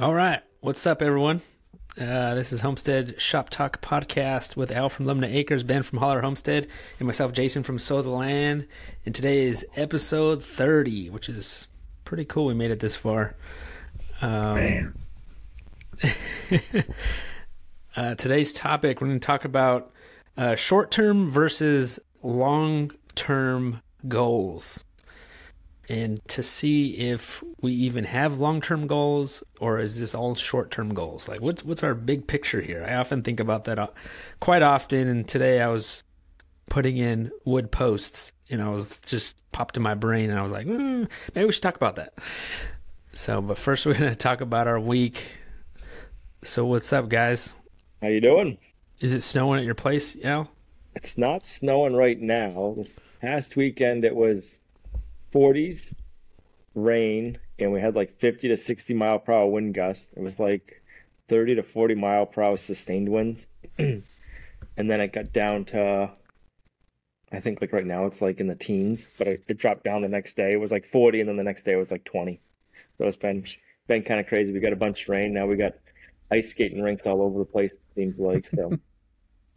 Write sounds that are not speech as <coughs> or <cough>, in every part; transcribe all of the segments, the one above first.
All right. What's up, everyone? Uh, this is Homestead Shop Talk Podcast with Al from Lumnah Acres, Ben from Hollar Homestead, and myself, Jason from Sow the Land. And today is episode 30, which is pretty cool. We made it this far. Um, Man. <laughs> uh, today's topic, we're going to talk about uh, short term versus long term goals. And to see if we even have long term goals or is this all short term goals? Like, what's, what's our big picture here? I often think about that uh, quite often. And today I was putting in wood posts and I was just popped in my brain and I was like, mm, maybe we should talk about that. So, but first we're going to talk about our week. So, what's up, guys? How you doing? Is it snowing at your place, Al? It's not snowing right now. This past weekend it was 40s, rain, and we had like 50 to 60 mile per hour wind gusts. It was like 30 to 40 mile per hour sustained winds. <clears throat> and then it got down to I think like right now it's like in the teens, but it, it dropped down the next day. It was like 40 and then the next day it was like 20. So it's been been kind of crazy. We got a bunch of rain. Now we got ice skating rinks all over the place, it seems like. So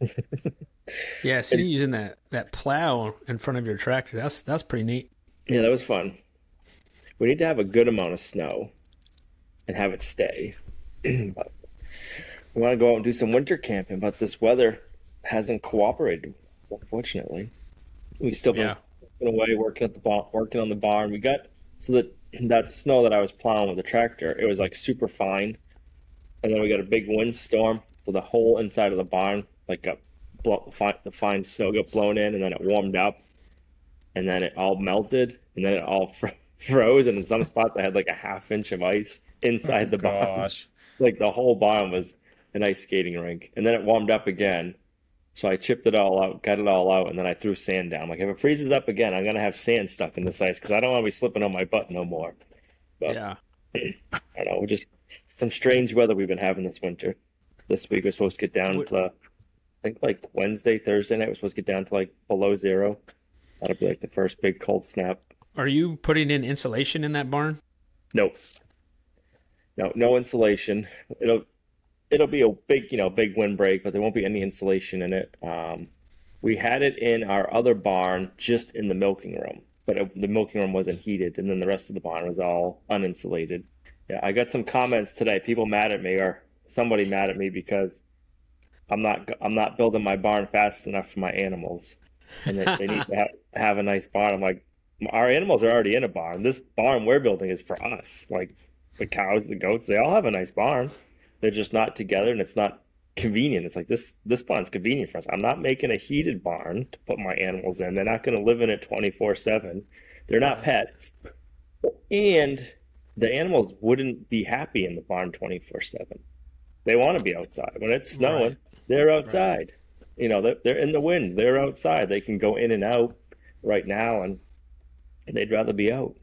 <laughs> <laughs> Yeah, so see you using that, that plow in front of your tractor. That's that's pretty neat. Yeah, that was fun. We need to have a good amount of snow and have it stay. <clears throat> but we want to go out and do some winter camping, but this weather hasn't cooperated. with us, Unfortunately, we still been Yeah. away working at the barn, working on the barn. We got so that that snow that I was plowing with the tractor, it was like super fine, and then we got a big windstorm, so the whole inside of the barn like got blow, fine, the fine snow got blown in, and then it warmed up, and then it all melted, and then it all <laughs> fr- froze, and in some spots I had like a half inch of ice inside the barn. Oh, gosh. <laughs> Like the whole barn was an ice skating rink, and then it warmed up again. So I chipped it all out, got it all out, and then I threw sand down. Like if it freezes up again, I'm gonna have sand stuck in this ice because I don't want to be slipping on my butt no more. But Yeah. <clears throat> I don't know, just some strange weather we've been having this winter. This week we're supposed to get down to, I think like Wednesday, Thursday night we're supposed to get down to like below zero. That'll be like the first big cold snap. Are you putting in insulation in that barn? Nope. No, no insulation. It'll it'll be a big, you know, big windbreak, but there won't be any insulation in it. Um, we had it in our other barn, just in the milking room, but it, the milking room wasn't heated, and then the rest of the barn was all uninsulated. Yeah, I got some comments today. People mad at me, or somebody mad at me because I'm not I'm not building my barn fast enough for my animals, and they, they need to <laughs> have, have a nice barn. I'm like, our animals are already in a barn. This barn we're building is for us. Like the cows, the goats, they all have a nice barn. They're just not together, and it's not convenient. It's like this this barn's convenient for us. I'm not making a heated barn to put my animals in. They're not going to live in it 24 seven. They're not pets, and the animals wouldn't be happy in the barn 24 seven. They want to be outside when it's snowing. Right. They're outside. You know, they're, they're in the wind. They're outside. They can go in and out right now, and they'd rather be out.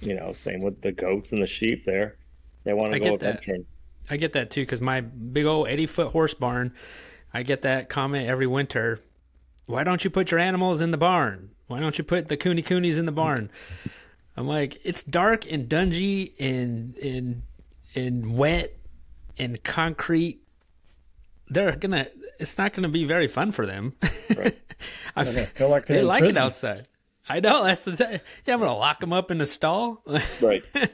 You know, same with the goats and the sheep. There, they want I to go get that. adventuring. I get that too because my big old 80 foot horse barn, I get that comment every winter. Why don't you put your animals in the barn? Why don't you put the kunekunes in the barn? I'm like, it's dark and dungy and and and wet and concrete. They're gonna. It's not gonna be very fun for them. Right. <laughs> I feel like they're like prison. it outside. I know that's the thing. Yeah, I'm gonna lock them up in the stall. Right. <laughs>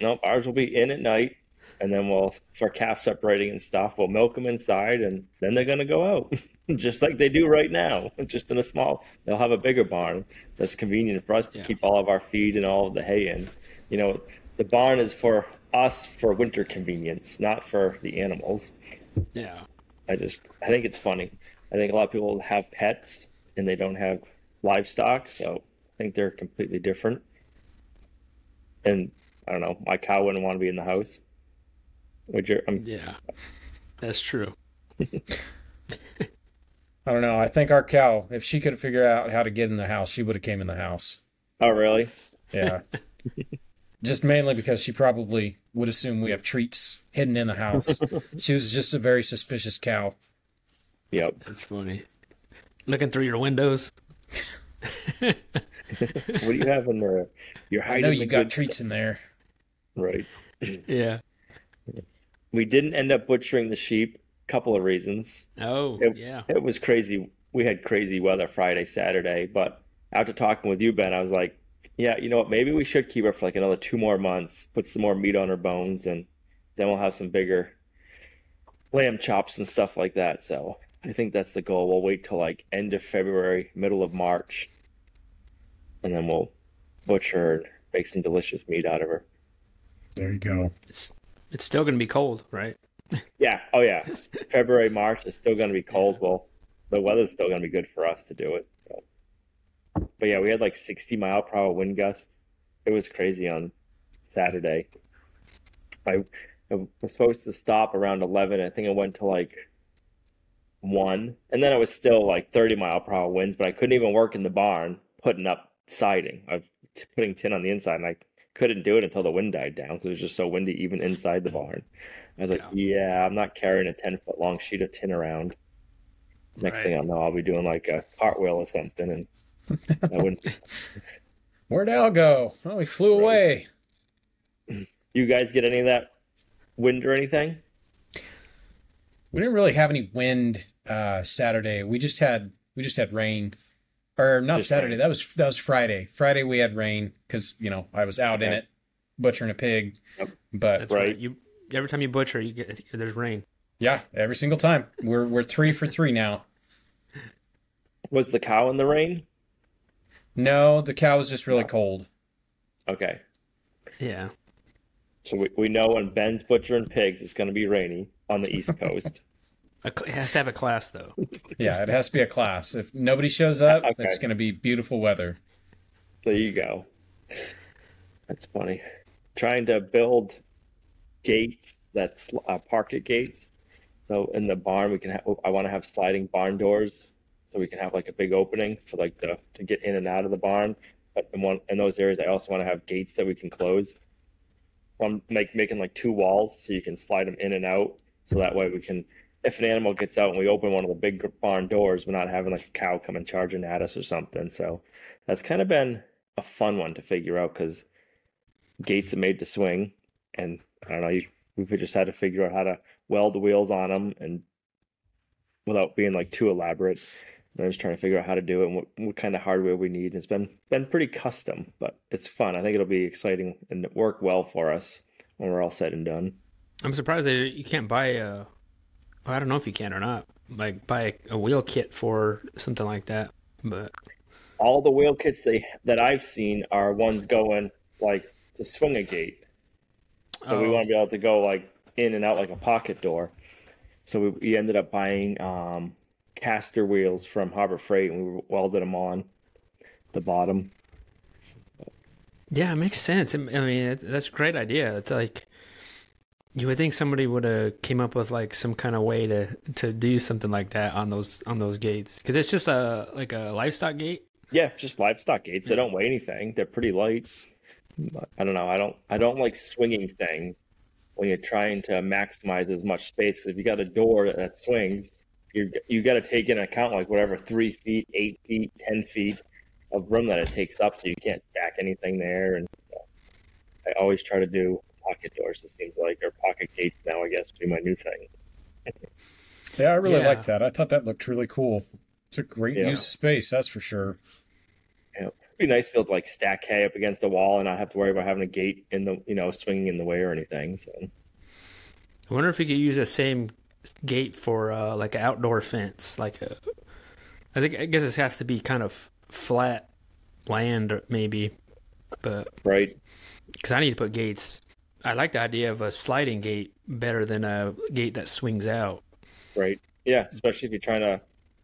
nope, ours will be in at night, and then we'll for calf separating and stuff. We'll milk them inside, and then they're gonna go out, <laughs> just like they do right now. Just in a small. They'll have a bigger barn that's convenient for us to Yeah. keep all of our feed and all of the hay in. You know, the barn is for us for winter convenience, not for the animals. Yeah. I just I think it's funny. I think a lot of people have pets and they don't have livestock, so I think they're completely different. And I don't know, my cow wouldn't want to be in the house. Would you? Um, Yeah. That's true. <laughs> I don't know. I think our cow, if she could have figured out how to get in the house, she would have came in the house. oh, really? Yeah. <laughs> just mainly because she probably would assume we have treats hidden in the house. <laughs> she was just a very suspicious cow. Yep. That's funny. Looking through your windows. <laughs> What do you have in there? You're hiding. I hiding. know the you got good treats in there. Right. Yeah. We didn't end up butchering the sheep. Couple of reasons. Oh, It- yeah. It was crazy. We had crazy weather Friday, Saturday, but after talking with you, Ben, I was like, yeah, you know what? Maybe we should keep her for like another two more months, put some more meat on her bones, and then we'll have some bigger lamb chops and stuff like that. So I think that's the goal. We'll wait till like end of February, middle of March, and then we'll butcher her and make some delicious meat out of her. There you go. It's it's still gonna be cold, right? <laughs> Yeah. Oh, yeah. <laughs> February, March is still going to be cold. Well, the weather's still going to be good for us to do it. But yeah, we had like 60 mile per hour wind gusts. It was crazy on Saturday. I, I was supposed to stop around 11. I think it went to like one, and then it was still like 30 mile per hour winds. But I couldn't even work in the barn putting up siding. I was putting tin on the inside, and I couldn't do it until the wind died down because it was just so windy even inside the barn. I was like, yeah, I'm not carrying a 10 foot long sheet of tin around. Next thing I'll know, I'll be doing like a cartwheel or something, and I wouldn't. <laughs> Where'd Al go? Oh, he flew Right. away. you guys get any of that wind or anything? We didn't really have any wind uh, Saturday. We just had we just had rain, or not Just Saturday. rain. That was that was Friday. Friday we had rain because you know I was out in it butchering a pig. Yep. But That's right. Right. You every time you butcher, you get there's rain. yeah, every single time we're we're three for three now. Was the cow in the rain? No, the cow was just really cold. Okay, Yeah. so we, we know when Ben's butchering pigs, it's going to be rainy on the East Coast. <laughs> It has to have a class though. <laughs> Yeah, it has to be a class. If nobody shows up, Okay. it's going to be beautiful weather. There you go. That's funny. Trying to build gates that uh, pocket gates. So in the barn, we can have. I want to have sliding barn doors, so we can have like a big opening for like the to get in and out of the barn. But in one in those areas, I also want to have gates that we can close. I'm make, making like two walls so you can slide them in and out. So that way we can, if an animal gets out and we open one of the big barn doors, we're not having like a cow coming charging at us or something. So that's kind of been a fun one to figure out because gates are made to swing, and I don't know. You, we've just had to figure out how to weld the wheels on them and without being like too elaborate. I'm just trying to figure out how to do it and what, what kind of hardware we need. And It's been been pretty custom, but it's fun. I think it'll be exciting and work well for us when we're all said and done. I'm surprised that you can't buy a. I don't know if you can or not. Like buy a wheel kit for something like that. But All the wheel kits they that I've seen are ones going like to swing a gate. So we Oh. want to be able to go like in and out like a pocket door. So we, we ended up buying um, caster wheels from Harbor Freight and we welded them on the bottom. Yeah, it makes sense. I mean, that's a great idea. It's like you would think somebody would have came up with like some kind of way to to do something like that on those on those gates because it's just a like a livestock gate. Yeah, just livestock gates. They don't weigh anything. They're pretty light. But I don't know. I don't. I don't like swinging things when you're trying to maximize as much space. if you got a door that swings, you you got to take into account like whatever three feet, eight feet, ten feet of room that it takes up, so you can't stack anything there. And so I always try to do pocket doors. It seems like or pocket gates now. I guess would be my new thing. Yeah, I really Yeah. like that. I thought that looked really cool. It's a great Yeah. use of space, that's for sure. It'd be nice to be able to like stack hay up against a wall and not have to worry about having a gate in the you know swinging in the way or anything. So. I wonder if we could use the same gate for uh, like an outdoor fence. Like a, I think I guess this has to be kind of flat land maybe, but Right. because I need to put gates. I like the idea of a sliding gate better than a gate that swings out. Right. Yeah. Especially if you're trying to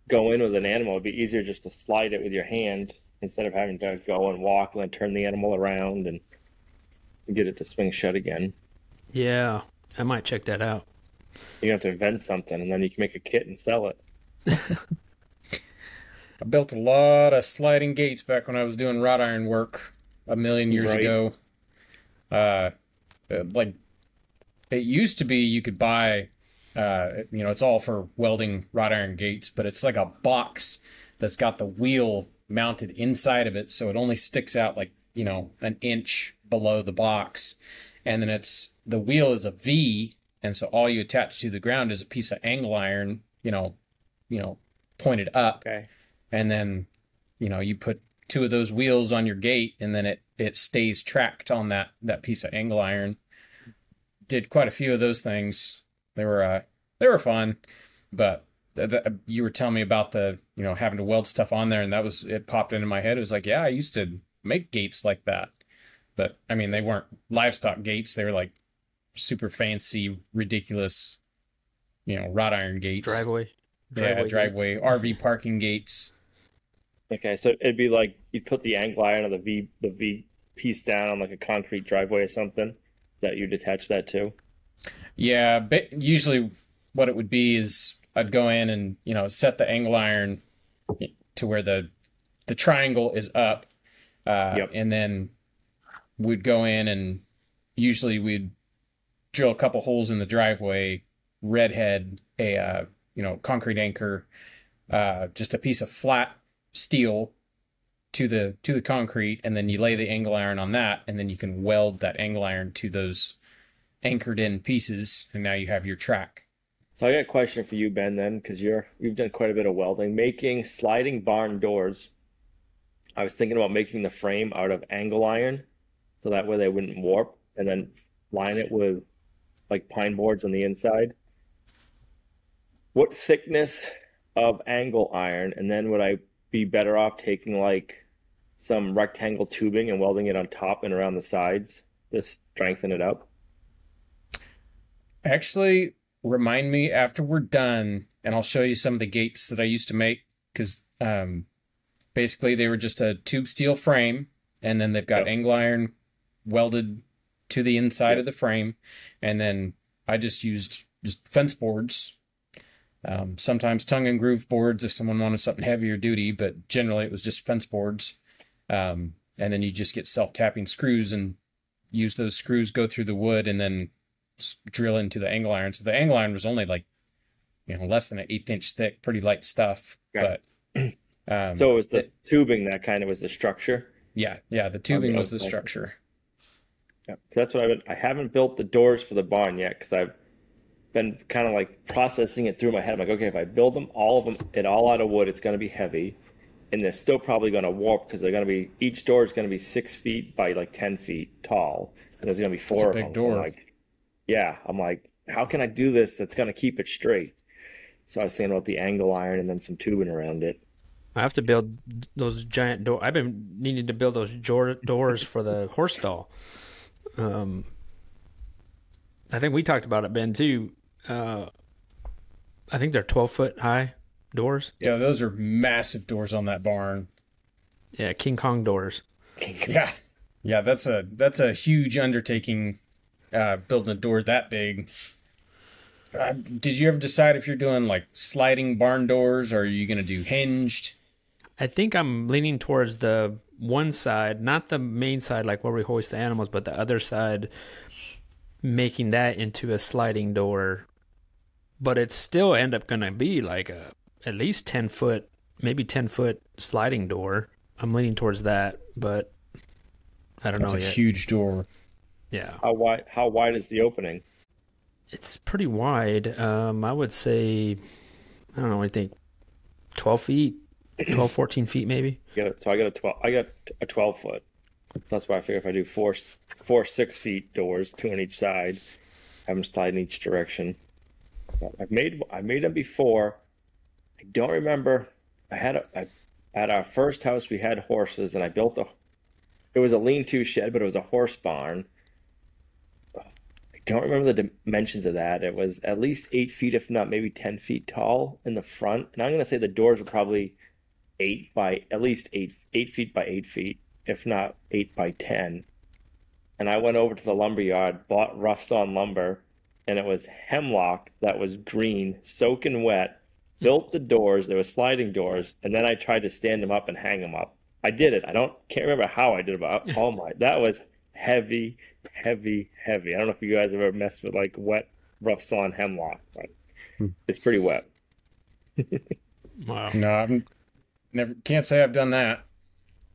go in with an animal, it'd be easier just to slide it with your hand instead of having to go and walk and then turn the animal around and get it to swing shut again. Yeah, I might check that out. You have to invent something and then you can make a kit and sell it. <laughs> I built a lot of sliding gates back when I was doing wrought iron work a million years Right. ago. Uh, uh, like it used to be, you could buy, uh, you know, it's all for welding wrought iron gates, but it's like a box that's got the wheel mounted inside of it, so it only sticks out like you know an inch below the box, and then it's the wheel is a V, and so all you attach to the ground is a piece of angle iron, you know, you know, pointed up, Okay. and then you know you put two of those wheels on your gate, and then it it stays tracked on that that piece of angle iron. Did quite a few of those things. They were uh, they were fun, but th- th- you were telling me about the you know having to weld stuff on there, and that was it popped into my head. It was like, yeah, I used to make gates like that, but I mean they weren't livestock gates. They were like super fancy, ridiculous, you know, wrought iron gates. Driveway. yeah, gates. driveway, RV parking gates. Okay, so it'd be like you'd put the angle iron or the V the V piece down on like a concrete driveway or something. That you'd attach that to. Yeah, but usually what it would be is I'd go in and you know set the angle iron to where the the triangle is up, uh, Yep. and then we'd go in and usually we'd drill a couple holes in the driveway, redhead a uh, you know concrete anchor, uh, just a piece of flat steel to the to the concrete, and then you lay the angle iron on that, and then you can weld that angle iron to those anchored in pieces, and now you have your track. So I got a question for you, Ben, then, because you're you've done quite a bit of welding, making sliding barn doors. I was thinking about making the frame out of angle iron, so that way they wouldn't warp, and then line it with like pine boards on the inside. What thickness of angle iron, and then would I be better off taking like some rectangle tubing and welding it on top and around the sides to strengthen it up? Actually, remind me after we're done, and I'll show you some of the gates that I used to make because um, basically they were just a tube steel frame, and then they've got Yep. angle iron welded to the inside of the frame, and then I just used just fence boards. Um, sometimes tongue and groove boards if someone wanted something heavier duty, but generally it was just fence boards. Um, and then you just get self tapping screws and use those screws go through the wood and then drill into the angle iron. So the angle iron was only like, you know, less than an eighth inch thick, pretty light stuff. But um, So it was the tubing that kind of was the structure. yeah, yeah, the tubing was the structure. Yeah, 'cause that's what I've been. I haven't built the doors for the barn yet because I've been kind of like processing it through my head. I'm like, okay, if I build them all of them, it all out of wood, it's going to be heavy, and they're still probably going to warp because they're going to be each door is going to be six feet by like ten feet tall, and there's going to be four a of big them. So door. like, yeah, I'm like, how can I do this that's going to keep it straight? So I was thinking about the angle iron and then some tubing around it. I have to build those giant door. I've been needing to build those jor- doors for the horse stall. Um, I think we talked about it, Ben, too. Uh, I think they're twelve foot high doors. Yeah, those are massive doors on that barn. Yeah, King Kong doors. Yeah, yeah, that's a that's a huge undertaking. Uh, building a door that big. Uh, did you ever decide if you're doing like sliding barn doors or are you gonna do hinged? I think I'm leaning towards the one side, not the main side, like where we hoist the animals, but the other side, making that into a sliding door. But it's still end up gonna be like a at least ten foot, maybe ten foot sliding door. I'm leaning towards that, but I don't That's know It's a yet. huge door. yeah, How wide? How wide is the opening? it's pretty wide. Um, I would say, I don't know. I think twelve feet, 12, 14 feet, maybe. Yeah, so I got a twelve. I got a twelve foot. So that's why I figure if I do four, four six feet doors, two on each side, have them slide in each direction. I've made I made them before. I don't remember. I had a I, at our first house we had horses, and I built a. It was a lean-to shed, but it was a horse barn. I don't remember the dimensions of that. It was at least eight feet, if not maybe ten feet tall in the front, and I'm gonna say the doors were probably eight by at least eight eight feet by eight feet, if not eight by ten. And I went over to the lumber yard, bought rough sawn lumber, and it was hemlock that was green, soaking wet. Built the doors. They were sliding doors, and then I tried to stand them up and hang them up. I did it. I don't can't remember how I did it, but oh my, that was heavy, heavy, heavy. I don't know if you guys have ever messed with like wet rough sawn hemlock, but hmm. it's pretty wet. <laughs> Wow. No, I'm never can't say I've done that.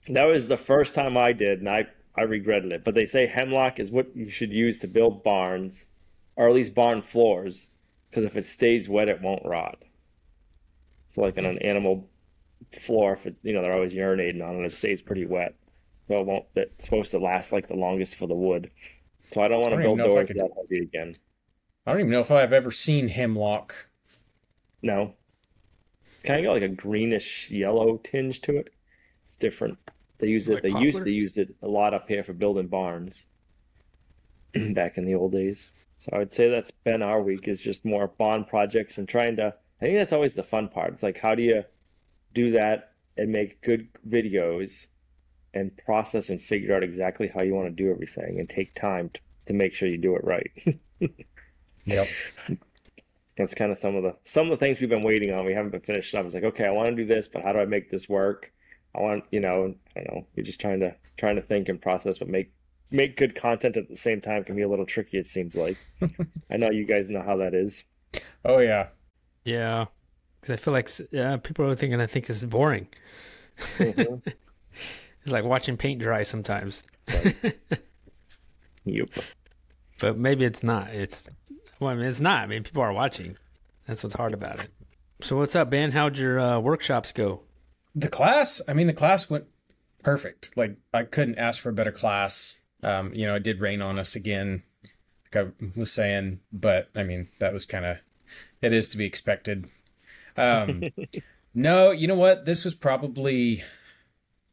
That was the first time I did, and I I regretted it. But they say hemlock is what you should use to build barns, or at least barn floors, because if it stays wet, it won't rot. So like on an animal floor, if it, you know they're always urinating on it, it stays pretty wet. So it won't. It's supposed to last like the longest for the wood. So I don't want to build know if I doors could- that heavy again. I don't even know if I've ever seen hemlock. No. It's kind of got like a greenish yellow tinge to it. It's different. They use it. Like they used poplar? to use it a lot up here for building barns <clears throat> back in the old days. So I would say that's been our week is just more bond projects and trying to. I think that's always the fun part. It's like how do you do that and make good videos and process and figure out exactly how you want to do everything and take time to, to make sure you do it right. <laughs> Yep. That's kind of some of the some of the things we've been waiting on. We haven't been finished up. It's like, okay, I want to do this, but how do I make this work? I want, you know, I don't know. You're just trying to trying to think and process, but make make good content at the same time can be a little tricky. It seems like. <laughs> I know you guys know how that is. Oh yeah. Yeah, because I feel like yeah, people are thinking I think this is boring. Mhm. <laughs> It's like watching paint dry sometimes, <laughs> Yep. but maybe it's not. It's well, I mean, it's not. I mean, people are watching. That's what's hard about it. So what's up, Ben? How'd your uh, workshops go? The class, I mean, the class went perfect. Like I couldn't ask for a better class. Um, you know, it did rain on us again, like I was saying, but I mean, that was kind of it is to be expected. Um, <laughs> no, you know what? This was probably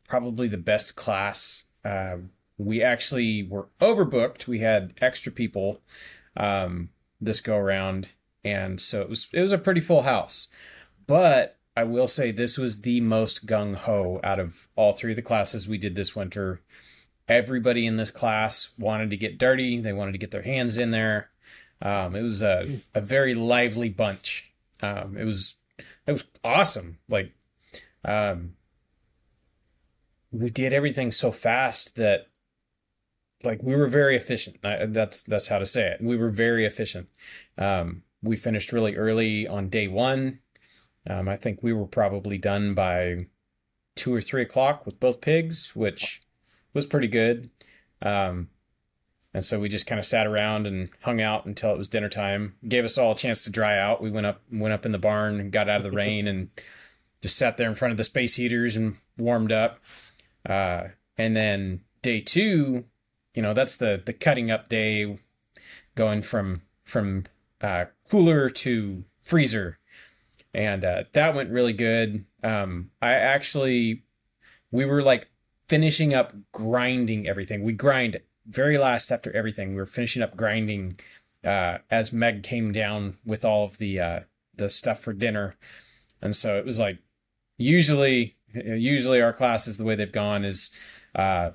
probably the best class. Uh, we actually were overbooked. We had extra people um, this go around, and so it was it was a pretty full house. But I will say this was the most gung ho out of all three of the classes we did this winter. Everybody in this class wanted to get dirty. They wanted to get their hands in there. Um, it was a, a very lively bunch. Um, it was it was awesome. Like um, we did everything so fast that like we were very efficient. I, that's that's how to say it. We were very efficient. Um, we finished really early on day one. Um, I think we were probably done by two or three o'clock with both pigs, which was pretty good. Um, and so we just kind of sat around and hung out until it was dinner time. Gave us all a chance to dry out. We went up went up in the barn and got out of the <laughs> rain and just sat there in front of the space heaters and warmed up. Uh, and then day two, you know, that's the the cutting up day, going from from uh, cooler to freezer and uh, that went really good. Um, I actually, we were like finishing up grinding everything. We grind very last after everything. We were finishing up grinding uh, as Meg came down with all of the uh, the stuff for dinner, and so it was like usually usually our classes the way they've gone is, uh,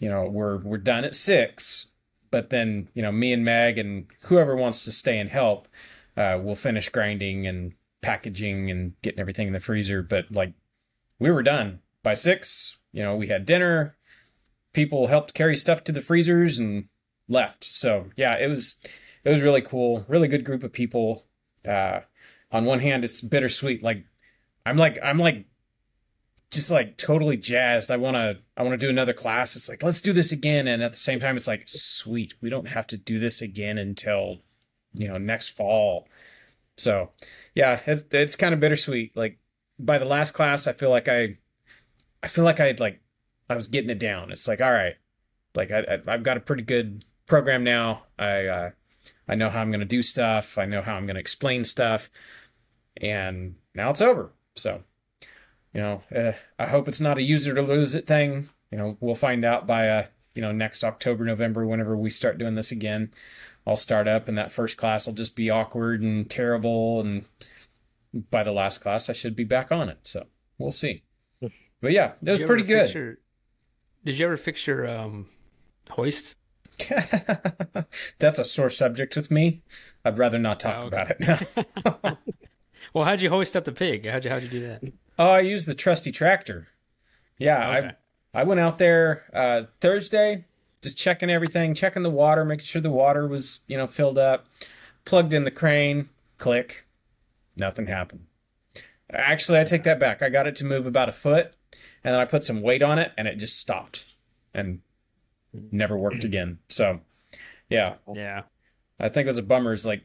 you know, we're we're done at six, but then you know me and Meg and whoever wants to stay and help, uh, will finish grinding and packaging and getting everything in the freezer. But like we were done by six. You know, we had dinner. People helped carry stuff to the freezers and left. So yeah, it was it was really cool. Really good group of people. Uh, on one hand, it's bittersweet. Like I'm like I'm like just like totally jazzed. I want to I want to do another class. It's like let's do this again and at the same time it's like sweet. We don't have to do this again until you know next fall. So, yeah, it's, it's kind of bittersweet. Like by the last class, I feel like I, I feel like I like, I was getting it down. It's like, all right, like I, I I've got a pretty good program now. I, uh, I know how I'm going to do stuff. I know how I'm going to explain stuff, and now it's over. So, you know, uh, I hope it's not a user to lose it thing. You know, we'll find out by uh, you know, next October, November, whenever we start doing this again. I'll start up and that first class will just be awkward and terrible and by the last class I should be back on it. So we'll see. But yeah, it was pretty good. your- did you ever fix your um, hoist? <laughs> That's a sore subject with me. I'd rather not talk Oh, okay. about it now. <laughs> Well, how'd you hoist up the pig? How'd you how'd you do that? Oh, I used the trusty tractor. Yeah, Okay. I I went out there uh, Thursday, just checking everything, checking the water, making sure the water was you know filled up. Plugged in the crane, click, nothing happened. Actually, I take that back. I got it to move about a foot, and then I put some weight on it, and it just stopped. And never worked <clears throat> again. So, yeah, Yeah. I think it was a bummer. Is like,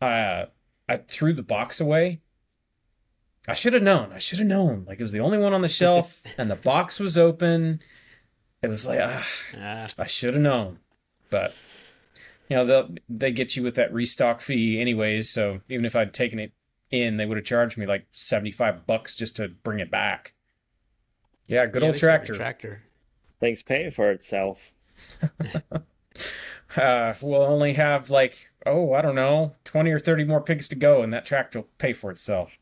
uh, I threw the box away. I should have known. I should have known. Like it was the only one on the shelf, <laughs> and the box was open. It was like, ah, Ah, I should have known. But you know, they they get you with that restock fee anyways. So even if I'd taken it in, they would have charged me like seventy five bucks just to bring it back. Yeah, good yeah, old they sent me a tractor. Tractor. Things paying for itself. <laughs> uh, we'll only have like oh I don't know twenty or thirty more pigs to go, and that tractor will pay for itself.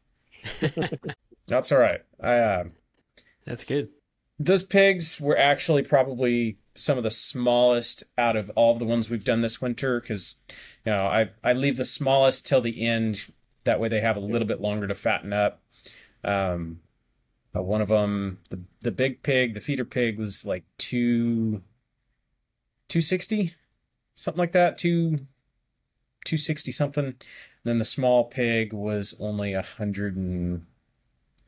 <laughs> That's all right. I uh, That's good. those pigs were actually probably some of the smallest out of all of the ones we've done this winter because you know I, I leave the smallest till the end that way they have a little bit longer to fatten up um but one of them the the big pig the feeder pig was like two 260 something like that two 260 something and then the small pig was only a hundred and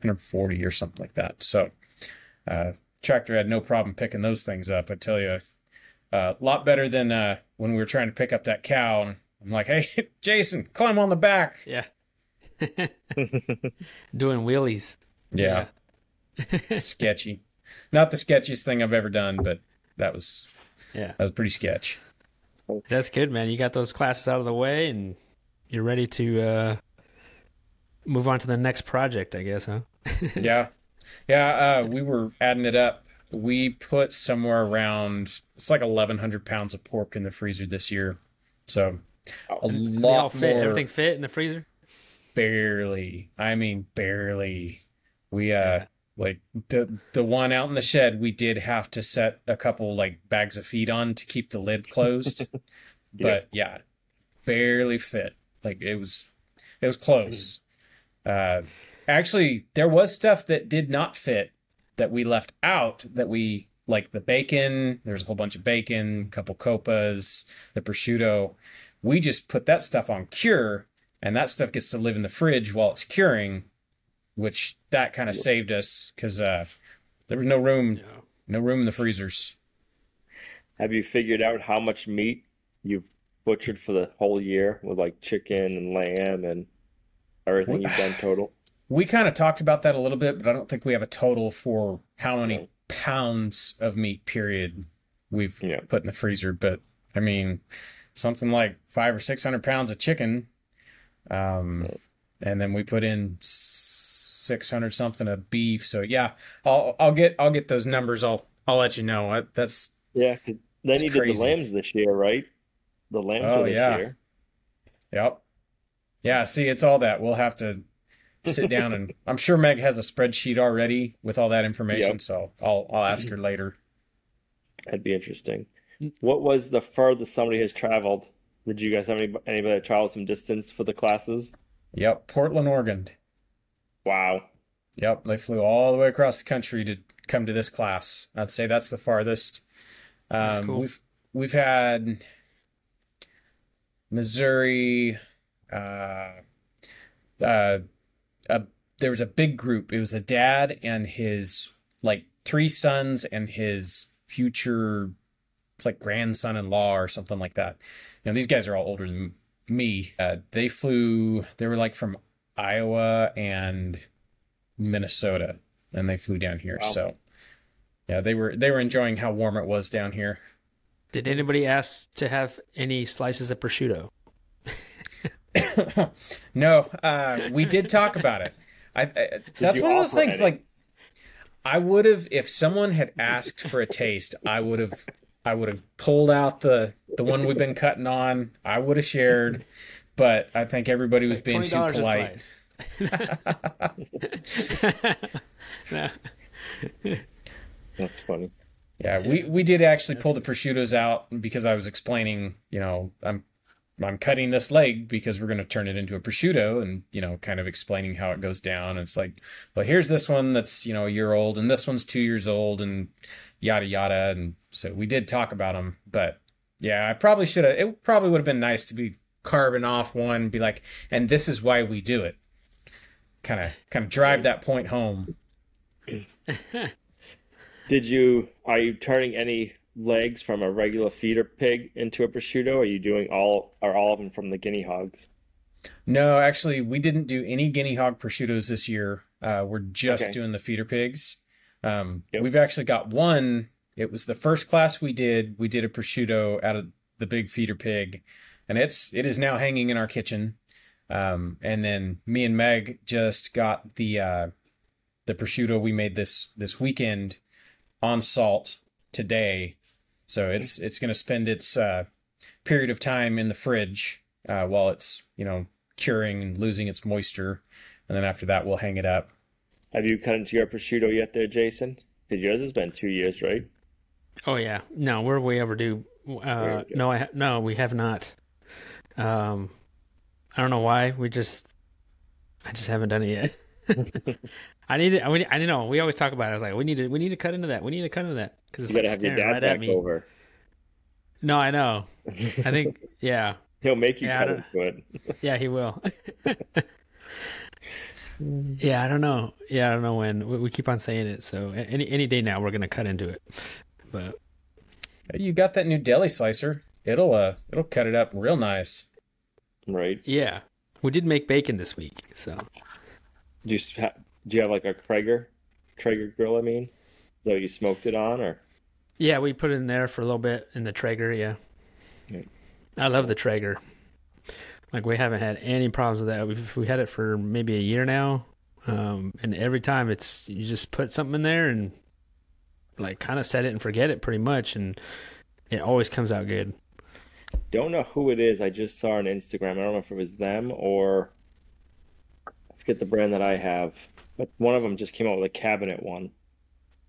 140 or something like that so uh, tractor had no problem picking those things up. I tell you, a lot better than uh, when we were trying to pick up that cow. And I'm like, "Hey, <laughs> Jason, climb on the back." Yeah. <laughs> Doing wheelies. Yeah, <laughs> sketchy. Not the sketchiest thing I've ever done, but that was Yeah. that was pretty sketch. That's good, man. You got those classes out of the way and you're ready to uh, move on to the next project, I guess, huh? <laughs> yeah, yeah. Uh, we were adding it up. We put somewhere around it's like 1,100 pounds of pork in the freezer this year. So a They lot fit. more. Everything fit in the freezer? barely i mean barely we uh Yeah. like the the one out in the shed we did have to set a couple like bags of feed on to keep the lid closed <laughs> but yeah barely fit like it was it was close. Uh actually there was stuff that did not fit that we left out that we like the bacon there's a whole bunch of bacon a couple coppas the prosciutto. We just put that stuff on cure and that stuff gets to live in the fridge while it's curing which that kind of saved us because uh, there was no room Yeah. no room in the freezers. Have you figured out how much meat you butchered for the whole year with like chicken and lamb and everything you've done total? <sighs> we kind of talked about that a little bit but i don't think we have a total for how many pounds of meat period we've Yeah. put in the freezer but i mean something like five or six hundred pounds of chicken um and then we put in 600 something of beef so yeah i'll i'll get i'll get those numbers i'll i'll let you know I, that's yeah. you did the lambs this year, right? The lambs Oh, were this yeah. year. Yep. Yeah, see, it's all that. We'll have to sit down and <laughs> I'm sure Meg has a spreadsheet already with all that information, Yep. so I'll I'll ask her later. That'd be interesting. What was the furthest somebody has traveled? Did you guys have any, anybody that traveled some distance for the classes? Yep, Portland, Oregon. Wow. Yep, they flew all the way across the country to come to this class. I'd say that's the farthest. Um, That's cool. We've we've had Missouri. Uh, uh, a, there was a big group. It was a dad and his like three sons and his future. It's like grandson-in-law or something like that. You know, these guys are all older than me. Uh, they flew. They were like from Iowa and Minnesota, and they flew down here. Wow. So, yeah, they were they were enjoying how warm it was down here. Did anybody ask to have any slices of prosciutto? <coughs> no, uh, we did talk about it. I, I that's one of those things. any? Like, I would have if someone had asked for a taste. I would have. I would have pulled out the the one we've been cutting on. I would have shared, but I think everybody was being too polite. <laughs> <laughs> No. <laughs> That's funny. Yeah, we we did actually pull the prosciuttos out because I was explaining, you know, I'm I'm cutting this leg because we're going to turn it into a prosciutto and, you know, kind of explaining how it goes down. And it's like, well, here's this one that's, you know, a year old and this one's 2 years old and yada yada and so we did talk about them, but yeah, I probably should have it probably would have been nice to be carving off one and be like, and this is why we do it. Kind of kind of drive that point home. <clears throat> Did you, are you turning any legs from a regular feeder pig into a prosciutto? Or are you doing all are all of them from the guinea hogs? No, actually, we didn't do any guinea hog prosciuttos this year. Uh, we're just Okay. doing the feeder pigs. Um, Yep. We've actually got one. It was the first class we did. We did a prosciutto out of the big feeder pig, and it's it is now hanging in our kitchen. Um, and then me and Meg just got the uh, the prosciutto we made this this weekend on salt today. So it's it's going to spend its uh, period of time in the fridge uh, while it's you know curing and losing its moisture, and then after that we'll hang it up. Have you cut into your prosciutto yet, there, Jason? Because yours has been two years, right? Oh yeah, no, where we're way overdue. Uh, no, I ha- no, we have not. Um, I don't know why. We just, I just haven't done it yet. <laughs> <laughs> I need it. I, mean, I know. We always talk about it. I was like, we need to, we need to cut into that. We need to cut into that because it's You like gotta have your staring dad right at back me. over. No, I know. <laughs> I think, yeah, He'll make you Yeah, cut don't- into it. <laughs> yeah, he will. <laughs> yeah, I don't know. Yeah, I don't know when. We, we keep on saying it. So any any day now, we're gonna cut into it. But You got that new deli slicer? It'll uh it'll cut it up real nice. Right? yeah, we did make bacon this week. So Do you s- ha- do you have like a Traeger Traeger grill? I mean, so you smoked it on, or Yeah, we put it in there for a little bit in the Traeger. Yeah, Yeah. I love the Traeger. Like we haven't had any problems with that. We've we had it for maybe a year now, um, and every time it's you just put something in there and like kind of set it and forget it pretty much, and it always comes out good. don't know who it is. I just saw on Instagram. I don't know if it was them or I forget the brand that I have, but one of them just came out with a cabinet one.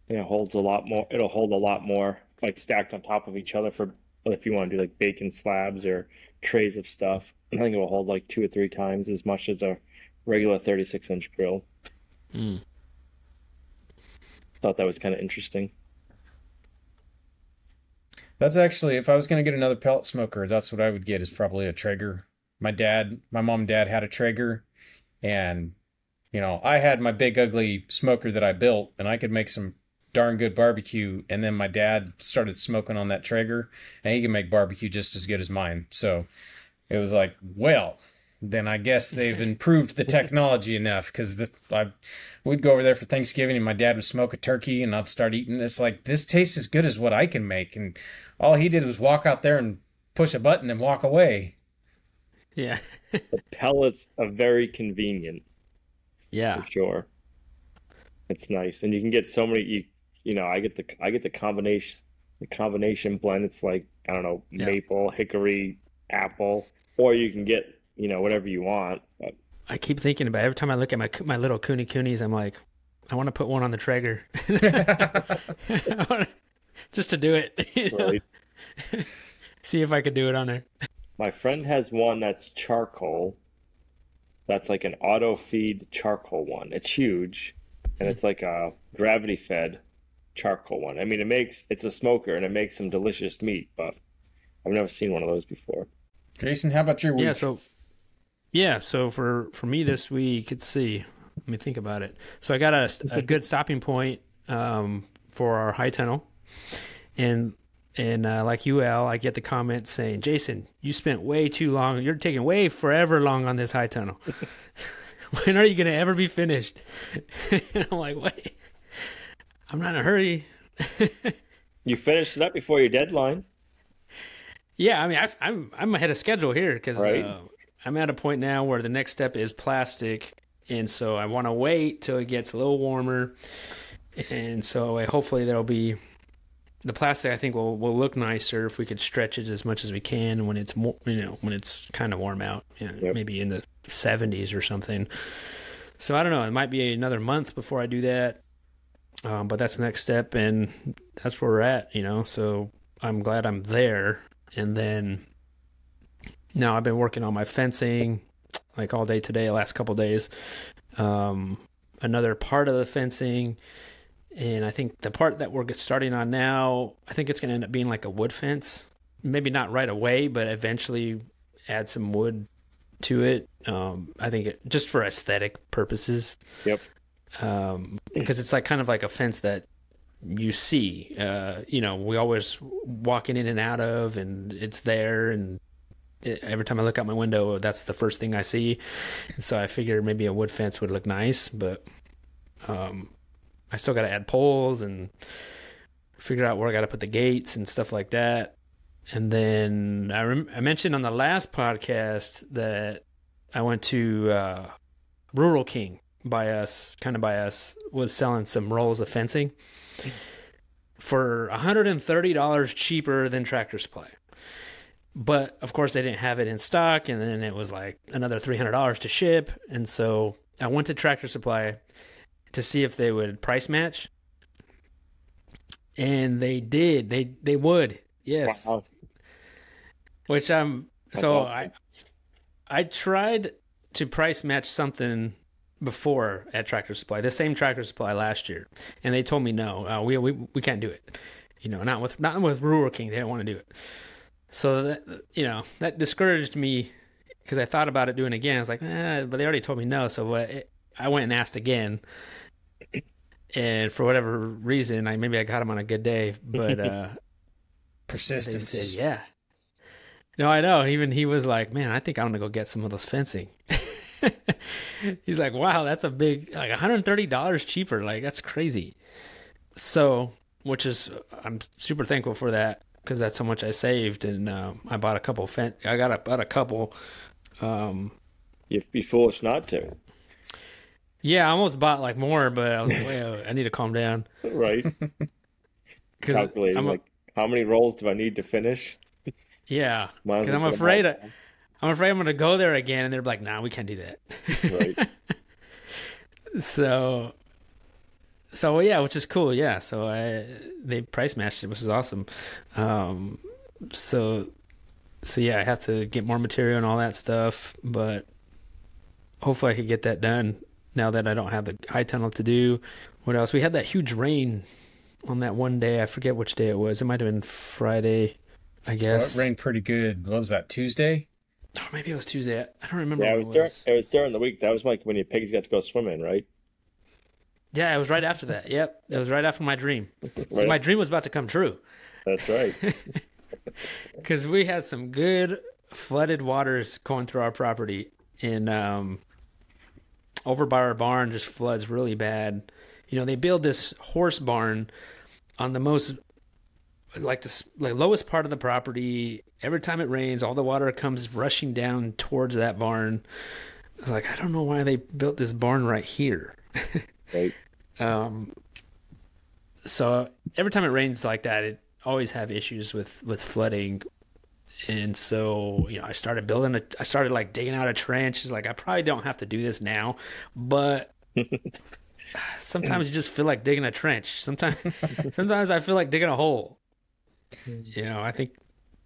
And it holds a lot more. It'll hold a lot more, like stacked on top of each other for if you want to do like bacon slabs or trays of stuff. I think it will hold like two or three times as much as a regular 36 inch grill. Mm. Thought that was kind of interesting. That's actually if I was gonna get another pellet smoker, that's what I would get is probably a Traeger. My dad, my mom and dad had a Traeger, and you know I had my big ugly smoker that I built, and I could make some darn good barbecue. And then my dad started smoking on that Traeger, and he can make barbecue just as good as mine. So it was like, well, then I guess they've <laughs> improved the technology enough because I we'd go over there for Thanksgiving and my dad would smoke a turkey and I'd start eating. It's like this tastes as good as what I can make, and all he did was walk out there and push a button and walk away. Yeah, the Pellets are very convenient. Yeah, for sure. It's nice, and you can get so many. You, you know, I get the I get the combination the combination blend. It's like I don't know Yeah. maple, hickory, apple, or you can get you know whatever you want. But I keep thinking about it. every time I look at my my little kunekunes. I'm like, I want to put one on the Traeger, <laughs> <laughs> just to do it. you know? Right. See if I could do it on there. my friend has one that's charcoal. That's like an auto feed charcoal one. It's huge, and it's like a gravity fed charcoal one. I mean, it makes it's a smoker and it makes some delicious meat, but I've never seen one of those before. Jason, how about your week? Yeah, so yeah, so for for me this week, let's see. Let me think about it. So I got a, a <laughs> good stopping point um, for our high tunnel, and and uh, like you, Al, I get the comments saying, "Jason, you spent way too long. You're taking way forever long on this high tunnel. <laughs> when are you gonna ever be finished?" <laughs> and I'm like, "Wait, I'm not in a hurry." <laughs> You finished it up before your deadline. Yeah, I mean, I, I'm I'm ahead of schedule here because Right. uh, I'm at a point now where the next step is plastic, and so I want to wait till it gets a little warmer, and so hopefully there'll be the plastic. I think will will look nicer if we could stretch it as much as we can when it's more, you know, when it's kind of warm out, you know, Yep. maybe in the 70s or something. So I don't know. It might be another month before I do that, um, but that's the next step, and that's where we're at, you know. So I'm glad I'm there. And then now I've been working on my fencing like all day today, last couple days. Um, another part of the fencing, and I think the part that we're starting on now, I think it's going to end up being like a wood fence. Maybe not right away, but eventually add some wood to it. Um, I think it, just for aesthetic purposes Yep. um, because it's like kind of like a fence that you see. Uh, you know, we always walking in and out of, and it's there. And it, every time I look out my window, that's the first thing I see. And so I figured maybe a wood fence would look nice, but um, I still got to add poles and figure out where I got to put the gates and stuff like that. And then I, rem- I mentioned on the last podcast that I went to uh, Rural King by us, kind of by us, was selling some rolls of fencing for $130 cheaper than Tractor Supply. But of course, they didn't have it in stock, and then it was like another $300 to ship. And so I went to Tractor Supply to see if they would price match. And they did. They they would. Yes. Wow. Which I'm so. I I tried to price match something before at Tractor Supply, the same Tractor Supply last year, and they told me no, uh, we we we can't do it. You know, not with not with Rural King. They didn't want to do it. So that you know that discouraged me because I thought about it doing it again. I was like, eh, but they already told me no. So it, I went and asked again, and for whatever reason, I maybe I got him on a good day, but uh, <laughs> Persistence. said yeah. No, I know. Even he was like, "Man, I think I'm gonna go get some of those fencing." <laughs> He's like, "Wow, that's a big like 130 dollars cheaper. Like that's crazy." So, which is I'm super thankful for that because that's how much I saved, and um, I bought a couple fen- I got a, bought a couple. Um, You'd be foolish not to, yeah, I almost bought like more, but I was like, "Wait, I need to calm down." right? <laughs> Calculating I'm a- like how many rolls do I need to finish? yeah, because I'm afraid I, I'm afraid I'm gonna go there again, and they're like, "Nah, we can't do that." Right. <laughs> so so yeah which is cool yeah so i they price matched it which is awesome um so so yeah i have to get more material and all that stuff but hopefully i could get that done now that i don't have the high tunnel to do. What else? We had that huge rain on that one day. I forget which day it was. It might have been friday i Well, guess. it rained pretty good. What was that, Tuesday? or maybe it was tuesday. I don't remember Yeah, it what was during it was during the week. That was like when your pigs got to go swimming, right? yeah it was right after that. Yep. It was right after my dream. <laughs> So my dream was about to come true. That's right. <laughs> because we had some good flooded waters going through our property and um over by our barn just floods really bad you know they build this horse barn on the most like the like lowest part of the property every time it rains all the water comes rushing down towards that barn i was like i don't know why they built this barn right here <laughs> right. um, so every time it rains like that, it always have issues with with flooding. And so, you know, I started building a, I started like digging out a trench. It's like I probably don't have to do this now, but <laughs> sometimes you just feel like digging a trench. Sometimes, <laughs> sometimes I feel like digging a hole. You know, I think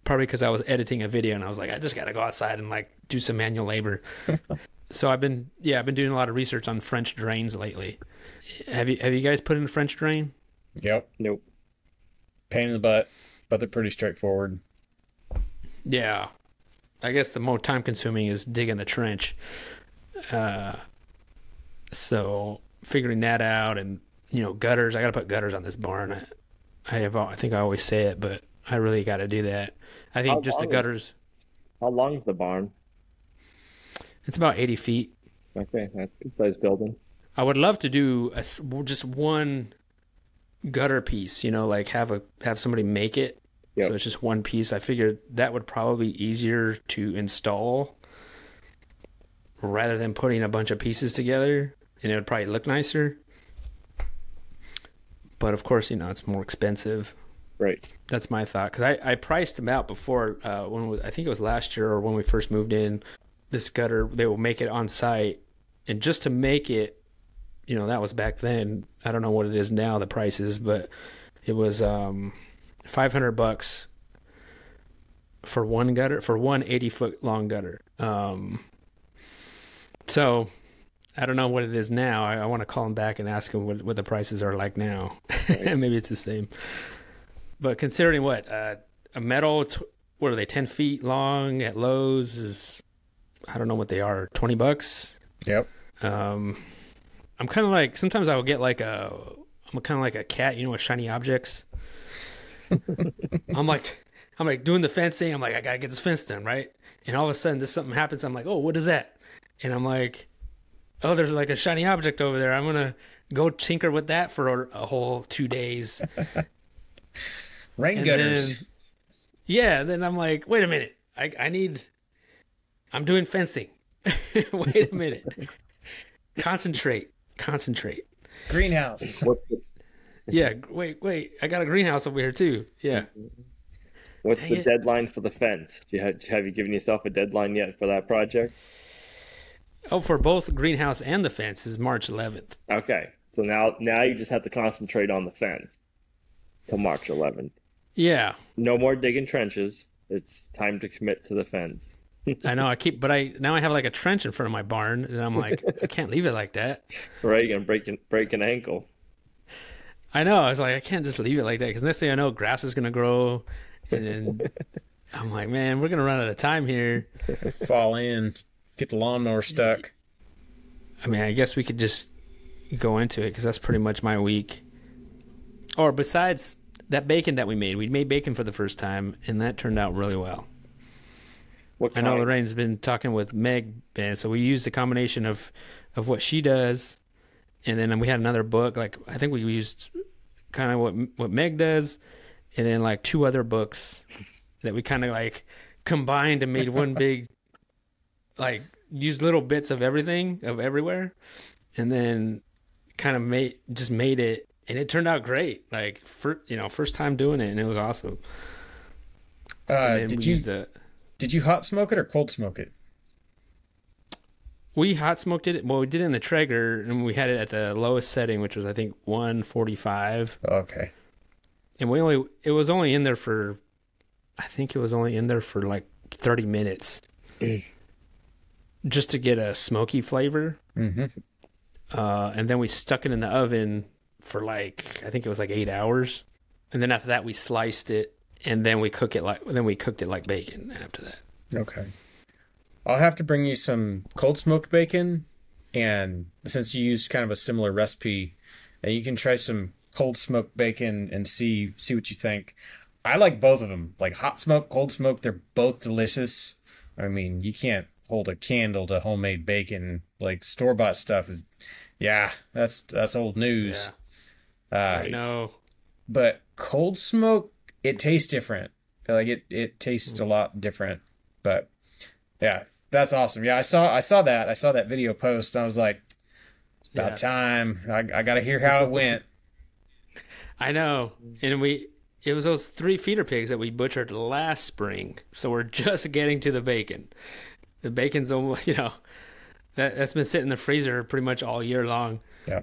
probably because I was editing a video and I was like, I just got to go outside and like do some manual labor. <laughs> so I've been, yeah, I've been doing a lot of research on French drains lately. Have you have you guys put in a French drain? Yep. Nope. Pain in the butt, but they're pretty straightforward. Yeah. I guess the more time consuming is digging the trench. Uh, so figuring that out and you know gutters. I got to put gutters on this barn. I, I have. I think I always say it, but I really got to do that. I think How just the long is- gutters. How long's the barn? It's about eighty feet. Okay, that's a good size building. I would love to do a just one gutter piece. You know, like have a have somebody make it. Yep. So it's just one piece. I figured that would probably be easier to install rather than putting a bunch of pieces together, and it would probably look nicer. But of course, you know, it's more expensive. Right. That's my thought because I, I priced them out before uh, when we, I think it was last year or when we first moved in. This gutter they will make it on site, and just to make it, you know, that was back then. I don't know what it is now, the prices, but it was um, five hundred bucks for one gutter for one 80 foot long gutter. Um, so I don't know what it is now. I, I want to call him back and ask him what, what the prices are like now. <laughs> Maybe it's the same. But considering what uh, a metal, t- what are they? Ten feet long at Lowe's is, I don't know what they are. Twenty bucks. Yep. Um, I'm kind of like sometimes I will get like a I'm kind of like a cat, you know, with shiny objects. I'm like, I'm like doing the fencing. I'm like, I gotta get this fence done, right? And all of a sudden, this something happens. I'm like, oh, what is that? And I'm like, oh, there's like a shiny object over there. I'm gonna go tinker with that for a, a whole two days. <laughs> Rain And gutters. then- yeah, then I'm like, wait a minute. I I need I'm doing fencing. <laughs> wait a minute. <laughs> Concentrate. Concentrate. Greenhouse. Yeah, wait, wait. I got a greenhouse over here too. Yeah. Mm-hmm. what's Dang the it. deadline for the fence? Do you have, have you given yourself a deadline yet for that project? Oh, for both greenhouse and the fence is March 11th. Okay, so now now you just have to concentrate on the fence till March 11th. Yeah. No more digging trenches. It's time to commit to the fence. <laughs> I know I keep but I now I have like a trench in front of my barn and I'm like I can't leave it like that. <laughs> Right, you're gonna break break an ankle. I know. I was like I can't just leave it like that cuz next thing I know grass is going to grow and then <laughs> I'm like, man, we're going to run out of time here. <laughs> Fall in. Get the lawnmower stuck. I mean, I guess we could just go into it because that's pretty much my week. Or besides that bacon that we made, we made bacon for the first time, and that turned out really well. What I know Lorraine's been talking with Meg, and so we used a combination of of what she does, and then we had another book. Like I think we used kind of what what Meg does, and then like two other books that we kind of like combined and made one big, <laughs> like used little bits of everything of everywhere, and then kind of made just made it, and it turned out great. Like for you know first time doing it, and it was awesome. Uh, did you did you hot smoke it or cold smoke it? We hot smoked it. Well, we did it in the Traeger, and we had it at the lowest setting, which was I think 145. Okay. And we only it was only in there for, I think it was only in there for like 30 minutes, just to get a smoky flavor. Mm-hmm. Uh, and then we stuck it in the oven for like I think it was like eight hours, and then after that we sliced it, and then we cook it like then we cooked it like bacon after that. Okay. I'll have to bring you some cold smoked bacon, and since you used kind of a similar recipe, and you can try some cold smoked bacon and see see what you think. I like both of them, like hot smoke, cold smoke. They're both delicious. I mean, you can't hold a candle to homemade bacon. Like store bought stuff is, yeah, that's that's old news. Uh, I know. but cold smoke it tastes different like it it tastes a lot different but yeah that's awesome yeah i saw i saw that i saw that video post and i was like it's about Yeah. time i, I gotta hear how it went I know. And we it was those three feeder pigs that we butchered last spring. So we're just getting to the bacon. The bacon's almost, <laughs> you know, that that's been sitting in the freezer pretty much all year long. Yeah.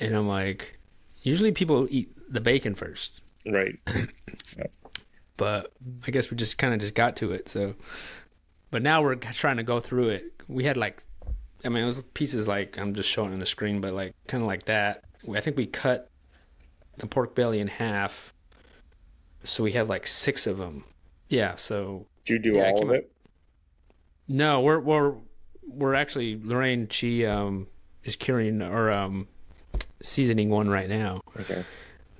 And I'm like, usually people eat the bacon first, Right. <clears throat> but I guess we just kind of just got to it. So, but now we're trying to go through it. We had like, I mean, it was pieces like I'm just showing on the screen, but like kind of like that. I think we cut the pork belly in half, so we had like six of them. Yeah. So Did you do Yeah, all of up- it? no, we're we're we're actually Lorraine. She um is curing or um seasoning one right now. Okay.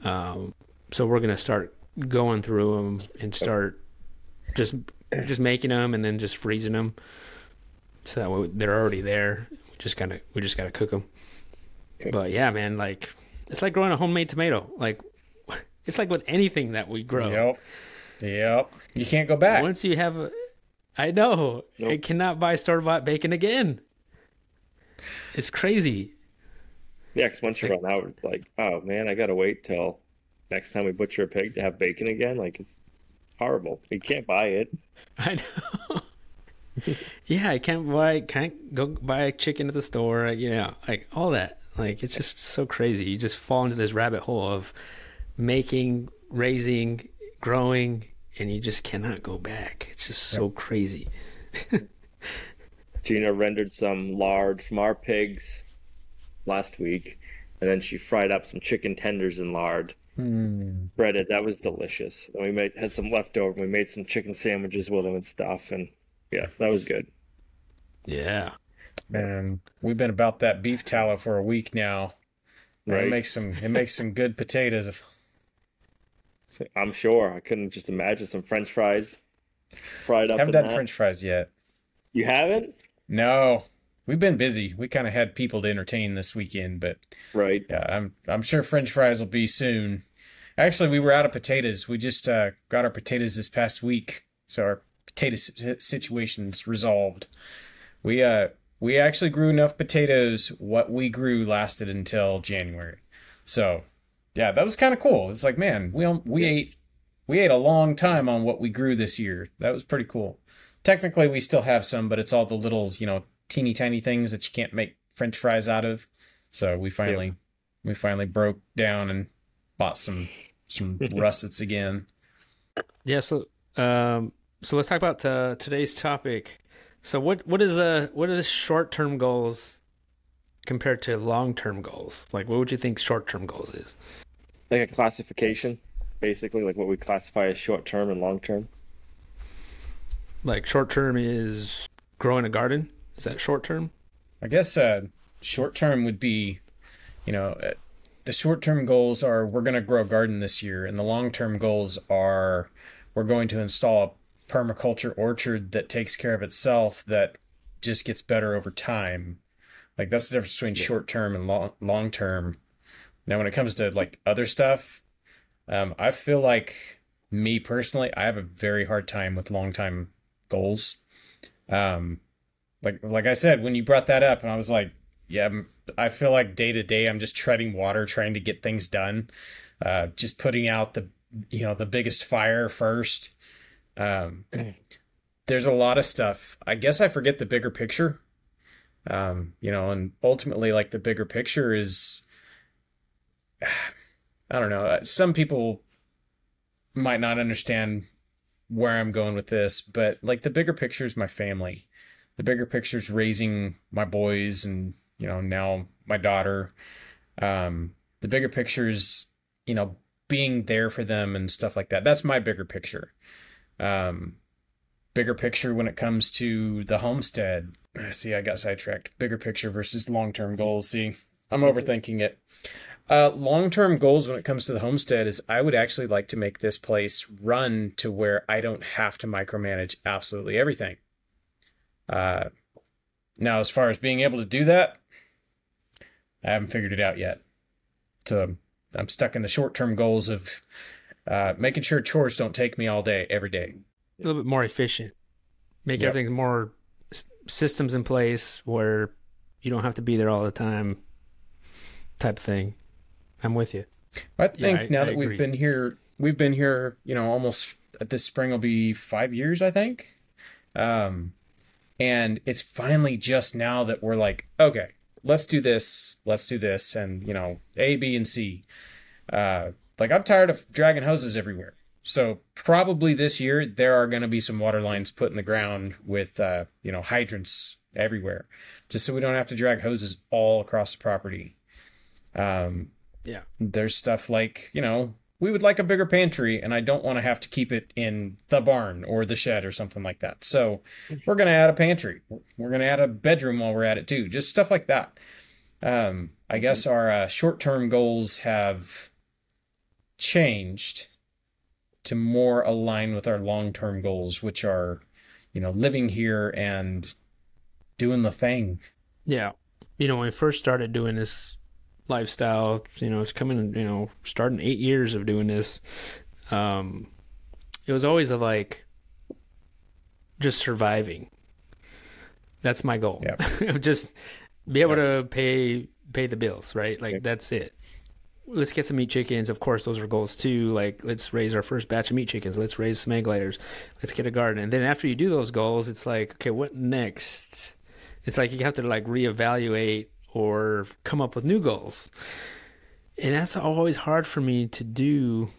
Um, so we're gonna start going through them and start just <clears throat> just making them and then just freezing them. So that way they're already there. We just gotta we just gotta cook them. But yeah, man, like it's like growing a homemade tomato. Like <laughs> it's like with anything that we grow. yep yep you can't go back Once you have a, I know Nope. I cannot buy store bought bacon again. It's crazy. Yeah, because once you run out, it's like, oh man, I gotta wait till next time we butcher a pig to have bacon again. Like it's horrible. You can't buy it. <laughs> I know. yeah, I can't buy can't go buy a chicken at the store. You know, like all that. Like it's just so crazy. You just fall into this rabbit hole of making, raising, growing, and you just cannot go back. It's just so crazy. <laughs> Gina rendered some lard from our pigs last week, and then she fried up some chicken tenders in lard, Hmm. breaded. That was delicious. And we made had some leftover. We made some chicken sandwiches with them and stuff, and yeah, that was good. Yeah. man we've been about that beef tallow for a week now Right. It makes some it makes some good potatoes. I'm sure. I couldn't just imagine some French fries fried up Haven't in done that. French fries yet. You haven't? No, we've been busy. We kind of had people to entertain this weekend, but Right. yeah, I'm I'm sure French fries will be soon. Actually, we were out of potatoes. We just uh, got our potatoes this past week, so our potato si- situation's resolved. We uh we actually grew enough potatoes. What we grew lasted until January, so yeah, that was kind of cool. It's like man, we we ate we ate a long time on what we grew this year. That was pretty cool. Technically, we still have some, but it's all the little you know teeny tiny things that you can't make French fries out of. So we finally we finally broke down and bought some some russets again. Yeah. So, um, so let's talk about uh, today's topic. So, what what is uh what is short term goals compared to long term goals? Like, what would you think short term goals is? Like a classification, basically, like what we classify as short term and long term. Like, short term is growing a garden. Is that short term? I guess uh, short term would be, you know, uh, the short term goals are we're going to grow a garden this year, and the long term goals are we're going to install a permaculture orchard that takes care of itself that just gets better over time. Like that's the difference between short term and long long term. Now, when it comes to like other stuff, um, I feel like me personally, I have a very hard time with long time goals. Um, like like I said, when you brought that up, and I was like, yeah, I feel like day to day, I'm just treading water, trying to get things done, uh, just putting out the you know the biggest fire first. Um, there's a lot of stuff. I guess I forget the bigger picture. Um, you know, and ultimately, like the bigger picture is, <sighs> I don't know. uh, Some people might not understand where I'm going with this, but like the bigger picture is my family. The bigger picture is raising my boys and, you know, now my daughter. Um, the bigger picture is, you know, being there for them and stuff like that. That's my bigger picture. Um, bigger picture when it comes to the homestead. See, I got sidetracked. Bigger picture versus long term goals. See, I'm overthinking it. Uh, long term goals when it comes to the homestead is I would actually like to make this place run to where I don't have to micromanage absolutely everything. Uh, now, as far as being able to do that, I haven't figured it out yet. So I'm stuck in the short term goals of uh, making sure chores don't take me all day, every day. A little bit more efficient. Make Yep. everything more systems in place where you don't have to be there all the time. Type thing. I'm with you. I think I- now I that we've been here, we've been here, you know, almost this spring will be five years, I think. Um, and it's finally just now that we're like, okay, let's do this, let's do this, and you know, A, B, and C. Uh, like I'm tired of dragging hoses everywhere. So probably this year there are going to be some water lines put in the ground with, uh, you know, hydrants everywhere, just so we don't have to drag hoses all across the property. Um, Yeah. there's stuff like you know we would like a bigger pantry and i don't want to have to keep it in the barn or the shed or something like that. So we're going to add a pantry. We're going to add a bedroom while we're at it too just stuff like that. Um, i guess our uh, short-term goals have changed to more align with our long-term goals which are you know living here and doing the thing. Yeah. You know, when we first started doing this lifestyle, you know, it's coming, you know, starting eight years of doing this. Um, it was always a like just surviving. That's my goal. Yep. <laughs> just be able to pay pay the bills, right? Like Yep. that's it. Let's get some meat chickens. Of course, those are goals too. Like let's raise our first batch of meat chickens. Let's raise some egg layers. Let's get a garden. And then after you do those goals, it's like, okay, what next? It's like you have to like reevaluate or come up with new goals. And that's always hard for me to do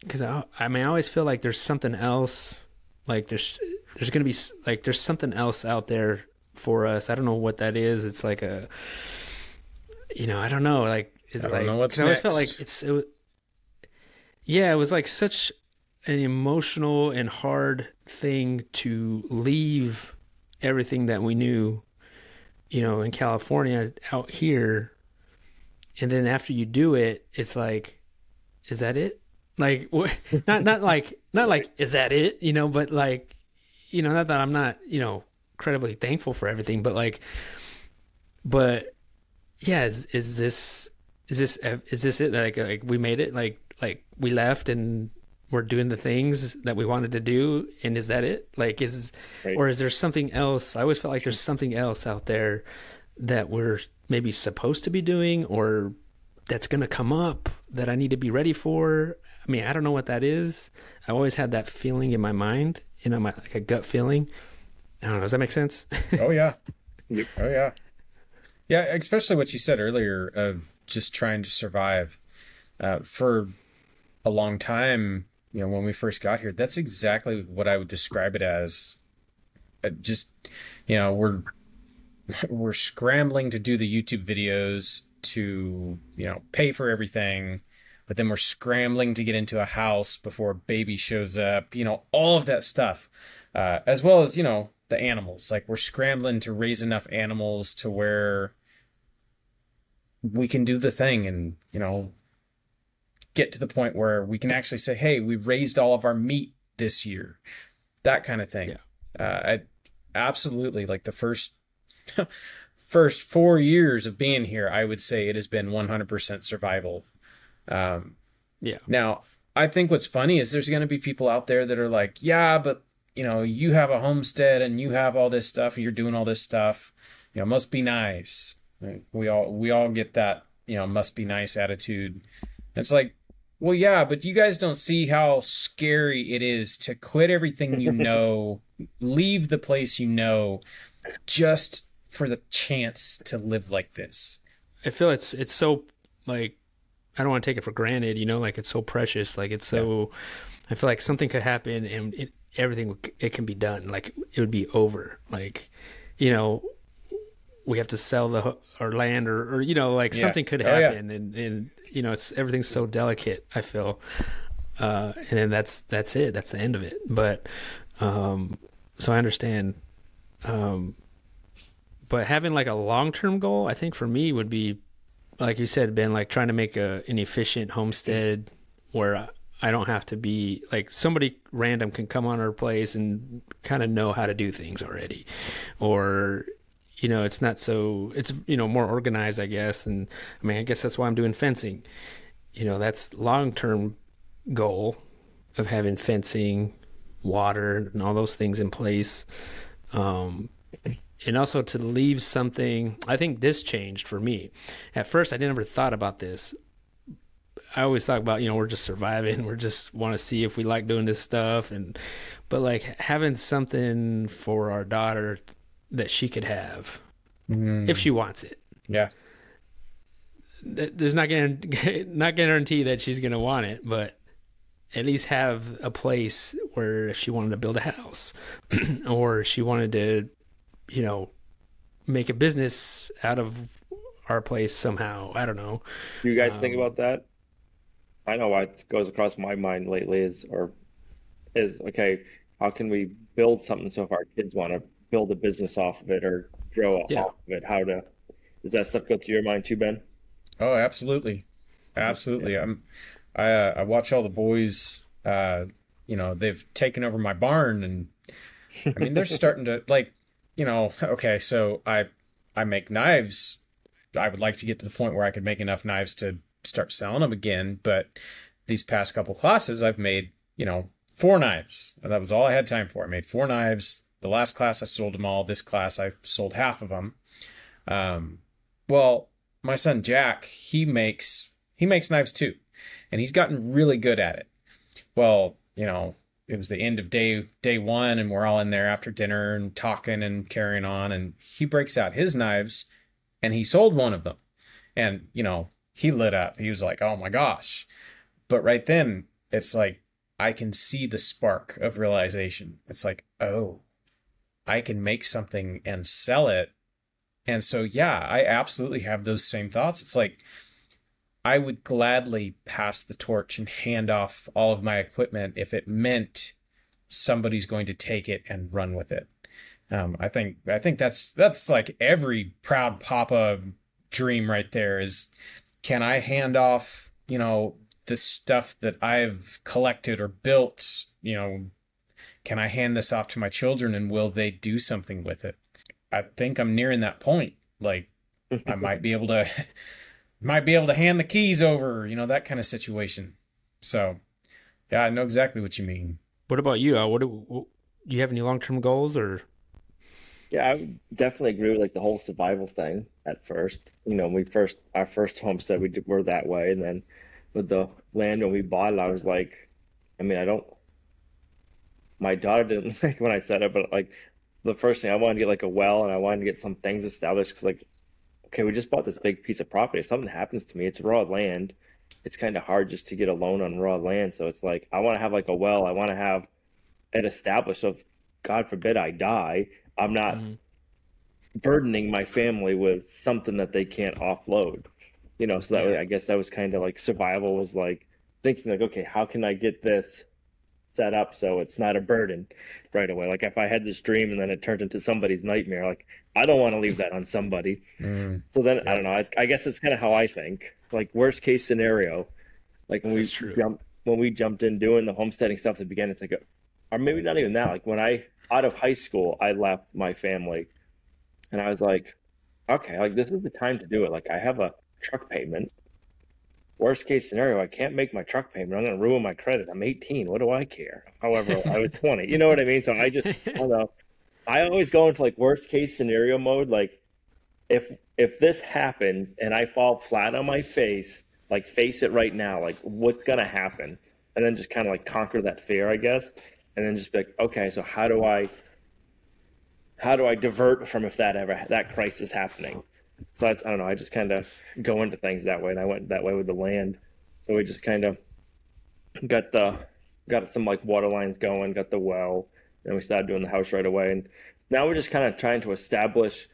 because I, I mean, I always feel like there's something else. Like there's there's gonna be like there's something else out there for us. I don't know what that is. It's like a, you know, I don't know. Like is I it don't like? know what's I always felt like it's it, wa- yeah, it was like such an emotional and hard thing to leave everything that we knew, you know, in California out here and then after you do it, it's like, is that it? Like, <laughs> not not like not like is that it? You know, but like, you know, not that I'm not you know incredibly thankful for everything, but like, but yeah, is is this is this is this it? Like like we made it? Like like we left and we're doing the things that we wanted to do, and is that it? Like is right. or is there something else? I always felt like there's something else out there that we're maybe supposed to be doing or that's going to come up that I need to be ready for. I mean, I don't know what that is. I always had that feeling in my mind, you know, my like a gut feeling. I don't know. Does that make sense? <laughs> oh yeah. Oh yeah. Yeah, especially what you said earlier of just trying to survive. Uh, for a long time, you know, when we first got here, that's exactly what I would describe it as. Uh, just, you know, we're <laughs> we're scrambling to do the YouTube videos to, you know, pay for everything, but then we're scrambling to get into a house before a baby shows up, you know, all of that stuff. Uh, as well as, you know, the animals. Like we're scrambling to raise enough animals to where we can do the thing and, you know, get to the point where we can actually say, hey, we raised all of our meat this year. That kind of thing. Yeah. Uh, I, absolutely. Like the first <laughs> first four years of being here, I would say it has been 100% survival. Um, yeah. Now, I think what's funny is there's going to be people out there that are like, yeah, but you know, you have a homestead and you have all this stuff and you're doing all this stuff. You know, must be nice. We all we all get that, you know, must be nice attitude. It's like, well, yeah, but you guys don't see how scary it is to quit everything you <laughs> know, leave the place you know, just for the chance to live like this. I feel it's it's so like I don't want to take it for granted, you know, like it's so precious, like it's so. Yeah. I feel like something could happen and it, everything it can be done, like it would be over, like you know, we have to sell the our land or, or you know, like yeah. something could happen, oh, yeah. and and you know, it's everything's so delicate. I feel, uh, and then that's that's it, that's the end of it. But um, so I understand um, but having like a long term goal, I think for me would be, like you said, Ben, like trying to make a an efficient homestead where I don't have to be like somebody random can come on our place and kind of know how to do things already, or you know, it's not so it's you know more organized, I guess. And I mean, I guess that's why I'm doing fencing. You know, that's long term goal of having fencing, water, and all those things in place. Um, and also to leave something i think this changed for me at first i never thought about this i always thought about you know we're just surviving <laughs> we're just want to see if we like doing this stuff and but like having something for our daughter that she could have mm. if she wants it yeah there's not gonna <laughs> not guarantee that she's gonna want it but at least have a place where if she wanted to build a house <clears throat> or she wanted to you know, make a business out of our place somehow. I don't know. Do you guys um, think about that? I know what goes across my mind lately is, or is okay. How can we build something so if our kids want to build a business off of it or grow yeah. off of it? How to? Does that stuff go through your mind too, Ben? Oh, absolutely, absolutely. Yeah. I'm. I uh, I watch all the boys. Uh, you know, they've taken over my barn, and I mean, they're starting to <laughs> like you know, okay, so I I make knives. I would like to get to the point where I could make enough knives to start selling them again, but these past couple classes I've made, you know, four knives. That was all I had time for. I made four knives. The last class I sold them all. This class I sold half of them. Um, well, my son Jack, he makes he makes knives too, and he's gotten really good at it. Well, you know, it was the end of day day one and we're all in there after dinner and talking and carrying on and he breaks out his knives and he sold one of them and you know he lit up he was like oh my gosh but right then it's like i can see the spark of realization it's like oh i can make something and sell it and so yeah i absolutely have those same thoughts it's like I would gladly pass the torch and hand off all of my equipment if it meant somebody's going to take it and run with it. Um, I think I think that's that's like every proud papa dream right there is can I hand off, you know, the stuff that I've collected or built, you know, can I hand this off to my children and will they do something with it? I think I'm nearing that point. Like I <laughs> might be able to <laughs> might be able to hand the keys over, you know, that kind of situation. So, yeah, I know exactly what you mean. What about you? Uh, what do, what, you have any long term goals or? Yeah, I definitely agree with like the whole survival thing at first. You know, when we first our first homestead, we were that way, and then with the land when we bought it, I was like, I mean, I don't. My daughter didn't <laughs> like when I said it, but like the first thing I wanted to get like a well, and I wanted to get some things established because like, okay, we just bought this big piece of property. If something happens to me, it's raw land. It's kind of hard just to get a loan on raw land. So it's like I want to have like a well. I want to have it established. So if God forbid I die, I'm not Mhm. burdening my family with something that they can't offload. You know, so that Yeah. way I guess that was kind of like survival was like thinking like, okay, how can I get this set up so it's not a burden right away? Like if I had this dream and then it turned into somebody's nightmare, like I don't want to leave that on somebody. Mm, So then Yeah. I don't know. I, I guess that's kind of how I think. Like worst case scenario, like when That's we jumped when we jumped in doing the homesteading stuff at the beginning, it's like, a, or maybe not even that. Like when I out of high school, I left my family, and I was like, okay, like this is the time to do it. Like I have a truck payment. Worst case scenario, I can't make my truck payment. I'm going to ruin my credit. I'm 18. What do I care? However, I was 20. You know what I mean? So I just, I don't know. I always go into like worst case scenario mode. Like if if this happens and I fall flat on my face, like face it right now, like what's gonna happen? And then just kind of like conquer that fear, I guess. And then just be like, okay, so how do I how do I divert from if that ever that crisis happening? So I, I don't know. I just kind of go into things that way, and I went that way with the land. So we just kind of got the got some like water lines going, got the well, and we started doing the house right away. And now we're just kind of trying to establish.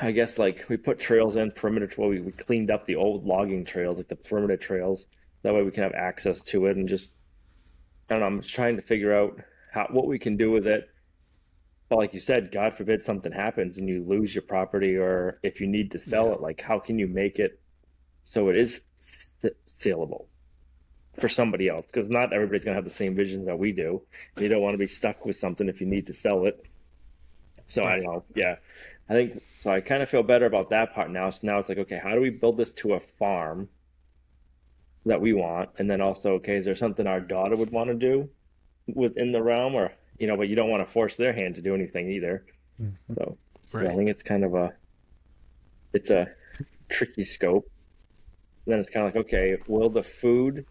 I guess like we put trails in perimeter. Well, we, we cleaned up the old logging trails, like the perimeter trails. That way we can have access to it, and just I don't know. I'm just trying to figure out how what we can do with it. But like you said, God forbid something happens and you lose your property, or if you need to sell Yeah. it, like how can you make it so it is saleable for somebody else? Because not everybody's gonna have the same vision that we do. You don't want to be stuck with something if you need to sell it. So I don't know. Yeah, I think so. I kind of feel better about that part now. So now it's like, okay, how do we build this to a farm that we want? And then also, okay, is there something our daughter would want to do within the realm, or you know, but you don't want to force their hand to do anything either. Mhm. So yeah, I think it's kind of a, it's a tricky scope. then it's kind of like, okay, will the food,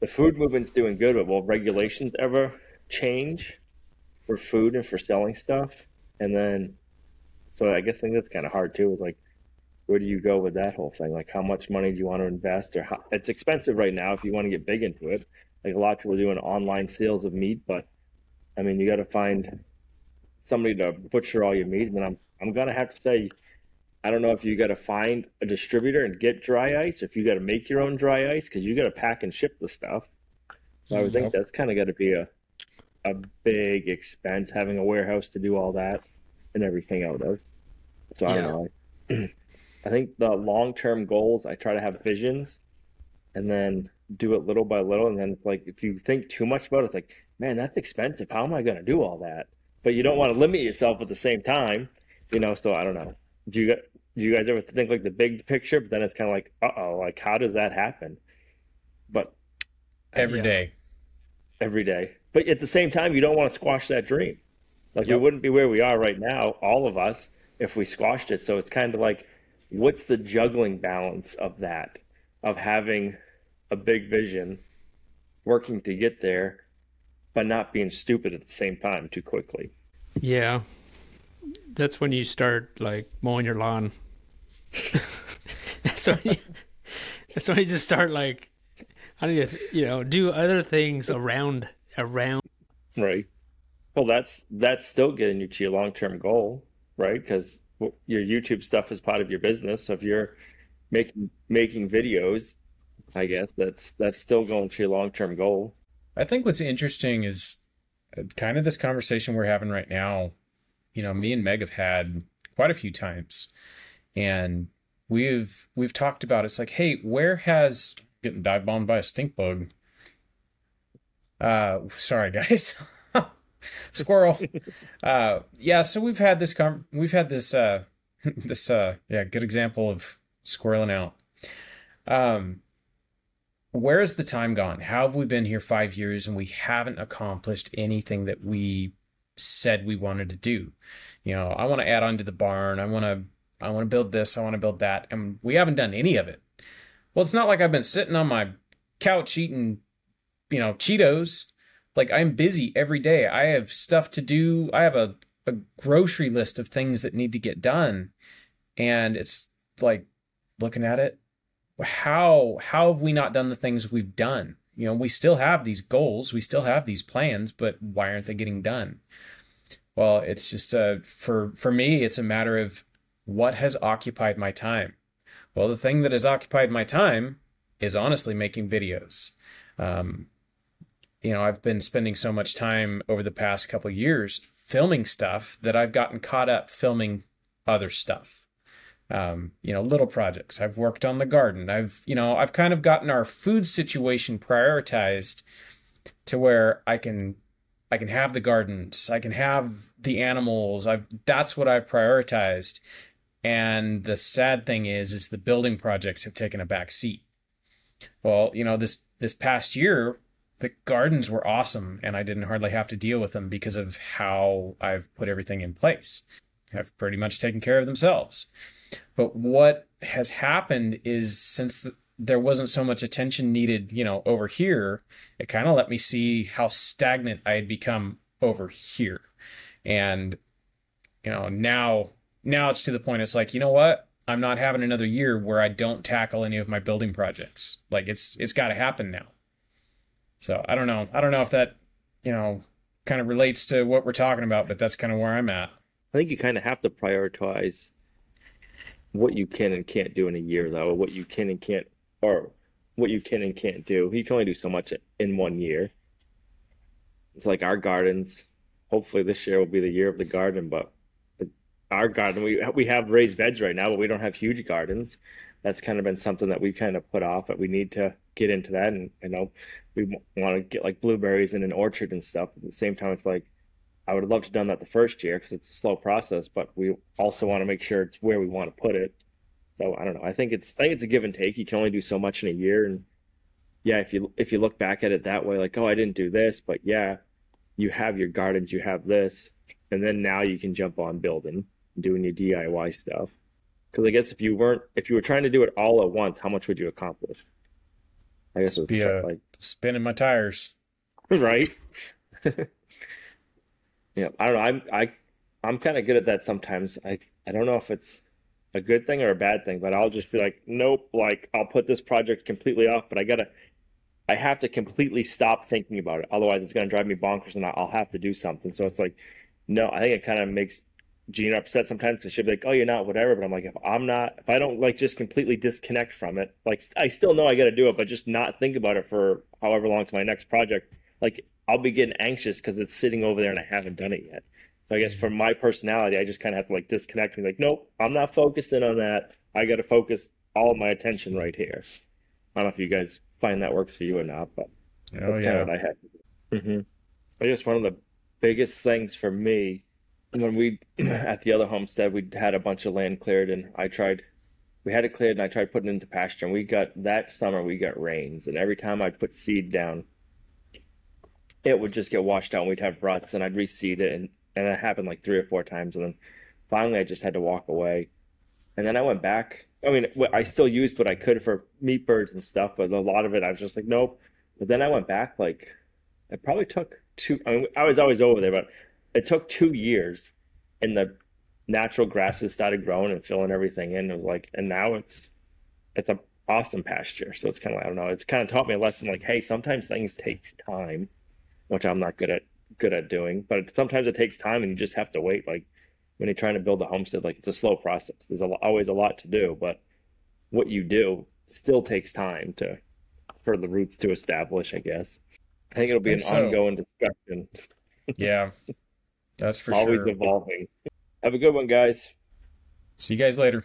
the food movement's doing good, but will regulations ever change for food and for selling stuff? And then, so I guess I think that's kind of hard too. Is like, where do you go with that whole thing? Like, how much money do you want to invest, or how? It's expensive right now if you want to get big into it. Like a lot of people are doing online sales of meat, but I mean, you got to find somebody to butcher all your meat, and then I'm I'm gonna have to say, I don't know if you got to find a distributor and get dry ice, or if you got to make your own dry ice because you got to pack and ship the stuff. So I would think Yep. that's kind of got to be a a big expense having a warehouse to do all that and everything out of. So I don't know. <clears throat> I think the long term goals, I try to have visions and then do it little by little. And then it's like, if you think too much about it, it's like, man, that's expensive. How am I going to do all that? But you don't want to limit yourself at the same time, you know? So I don't know. Do you, do you guys ever think like the big picture? But then it's kind of like, uh oh, like how does that happen? But every Yeah. day. every day. But at the same time, you don't want to squash that dream. Like we wouldn't be where we are right now, all of us, if we squashed it. So it's kind of like, what's the juggling balance of that, of having a big vision, working to get there, but not being stupid at the same time too quickly. Yeah. That's when you start like mowing your lawn. <laughs> that's when you, that's when you just start like I need to you know do other things around around Right. Well, that's that's still getting you to your long term goal, right? Because your YouTube stuff is part of your business. So if you're making making videos, I guess that's that's still going to your long term goal. I think what's interesting is uh, kind of this conversation we're having right now. You know, me and Meg have had quite a few times, and we've we've talked about it's like, hey, where has getting dive bombed by a stink bug? Uh, sorry guys, <laughs> squirrel. uh, yeah. So we've had this com- we've had this uh <laughs> this uh yeah good example of squirreling out. Um, where has the time gone? How have we been here five years and we haven't accomplished anything that we said we wanted to do? You know, I want to add on to the barn. I want to, I want to build this. I want to build that, and we haven't done any of it. Well, it's not like I've been sitting on my couch eating, you know, Cheetos. Like I'm busy every day. I have stuff to do. I have a, a grocery list of things that need to get done, and it's like looking at it how how have we not done the things we've done? You know, we still have these goals, we still have these plans, but why aren't they getting done? Well, it's just uh, for for me, it's a matter of what has occupied my time. Well, the thing that has occupied my time is honestly making videos. Um, you know, I've been spending so much time over the past couple years filming stuff that I've gotten caught up filming other stuff um, you know, little projects. I've worked on the garden. I've, you know, I've kind of gotten our food situation prioritized to where I can I can have the gardens, I can have the animals. I've that's what I've prioritized. And the sad thing is is the building projects have taken a back seat. Well, you know, this this past year the gardens were awesome and I didn't hardly have to deal with them because of how I've put everything in place. I've pretty much taken care of themselves. But what has happened is since there wasn't so much attention needed, you know, over here, it kind of let me see how stagnant I had become over here. And you know, now now it's to the point it's like, you know what? I'm not having another year where I don't tackle any of my building projects. Like it's it's got to happen now. So, I don't know. I don't know if that, you know, kind of relates to what we're talking about, but that's kind of where I'm at. I think you kind of have to prioritize what you can and can't do in a year though what you can and can't or what you can and can't do. You can only do so much in one year. It's like our gardens hopefully this year will be the year of the garden but our garden we we have raised beds right now but we don't have huge gardens. That's kind of been something that we kind of put off but we need to get into that. And you know we want to get like blueberries in an orchard and stuff. At the same time it's like I would have loved to have done that the first year because it's a slow process, but we also want to make sure it's where we want to put it. So I don't know. I think it's I think it's a give and take. You can only do so much in a year, and yeah, if you if you look back at it that way, like oh I didn't do this, but yeah, you have your gardens, you have this, and then now you can jump on building, doing your DIY stuff. Because I guess if you weren't if you were trying to do it all at once, how much would you accomplish? I guess it's be a, like spinning my tires, <laughs> right? <laughs> Yeah, I don't know. I'm I I'm kind of good at that sometimes. I I don't know if it's a good thing or a bad thing, but I'll just be like, nope. Like I'll put this project completely off, but I gotta. I have to completely stop thinking about it. Otherwise, it's going to drive me bonkers, and I'll have to do something. So it's like, no, I think it kind of makes Gina upset sometimes because she'll be like, "Oh, you're not whatever," but I'm like, if I'm not, if I don't like just completely disconnect from it, like I still know I got to do it, but just not think about it for however long to my next project, like I'll be getting anxious because it's sitting over there and I haven't done it yet. So I guess for my personality, I just kind of have to like disconnect me. Like, nope, I'm not focusing on that. I got to focus all my attention right here. I don't know if you guys find that works for you or not, but oh, that's yeah. kind of what I had. Mm-hmm. I guess one of the biggest things for me when we <clears throat> at the other homestead we had a bunch of land cleared and I tried we had it cleared and I tried putting it into pasture and we got that summer we got rains and every time I put seed down it would just get washed out and we'd have ruts and I'd reseed it and, and it happened like three or four times and then finally I just had to walk away. And then I went back. I mean, I still used what I could for meat birds and stuff, but a lot of it I was just like, nope. But then I went back like it probably took two. I, mean, I was always over there, but it took two years, and the natural grasses started growing and filling everything in. It was like, and now it's it's a awesome pasture. So it's kind of I don't know. It's kind of taught me a lesson like, hey, sometimes things takes time which I'm not good at good at doing. But sometimes it takes time, and you just have to wait. Like when you're trying to build a homestead, like it's a slow process. There's a, always a lot to do, but what you do still takes time to for the roots to establish. I guess. I think it'll be an so. ongoing discussion. <laughs> yeah, that's for always sure. Always evolving. Have a good one, guys. See you guys later.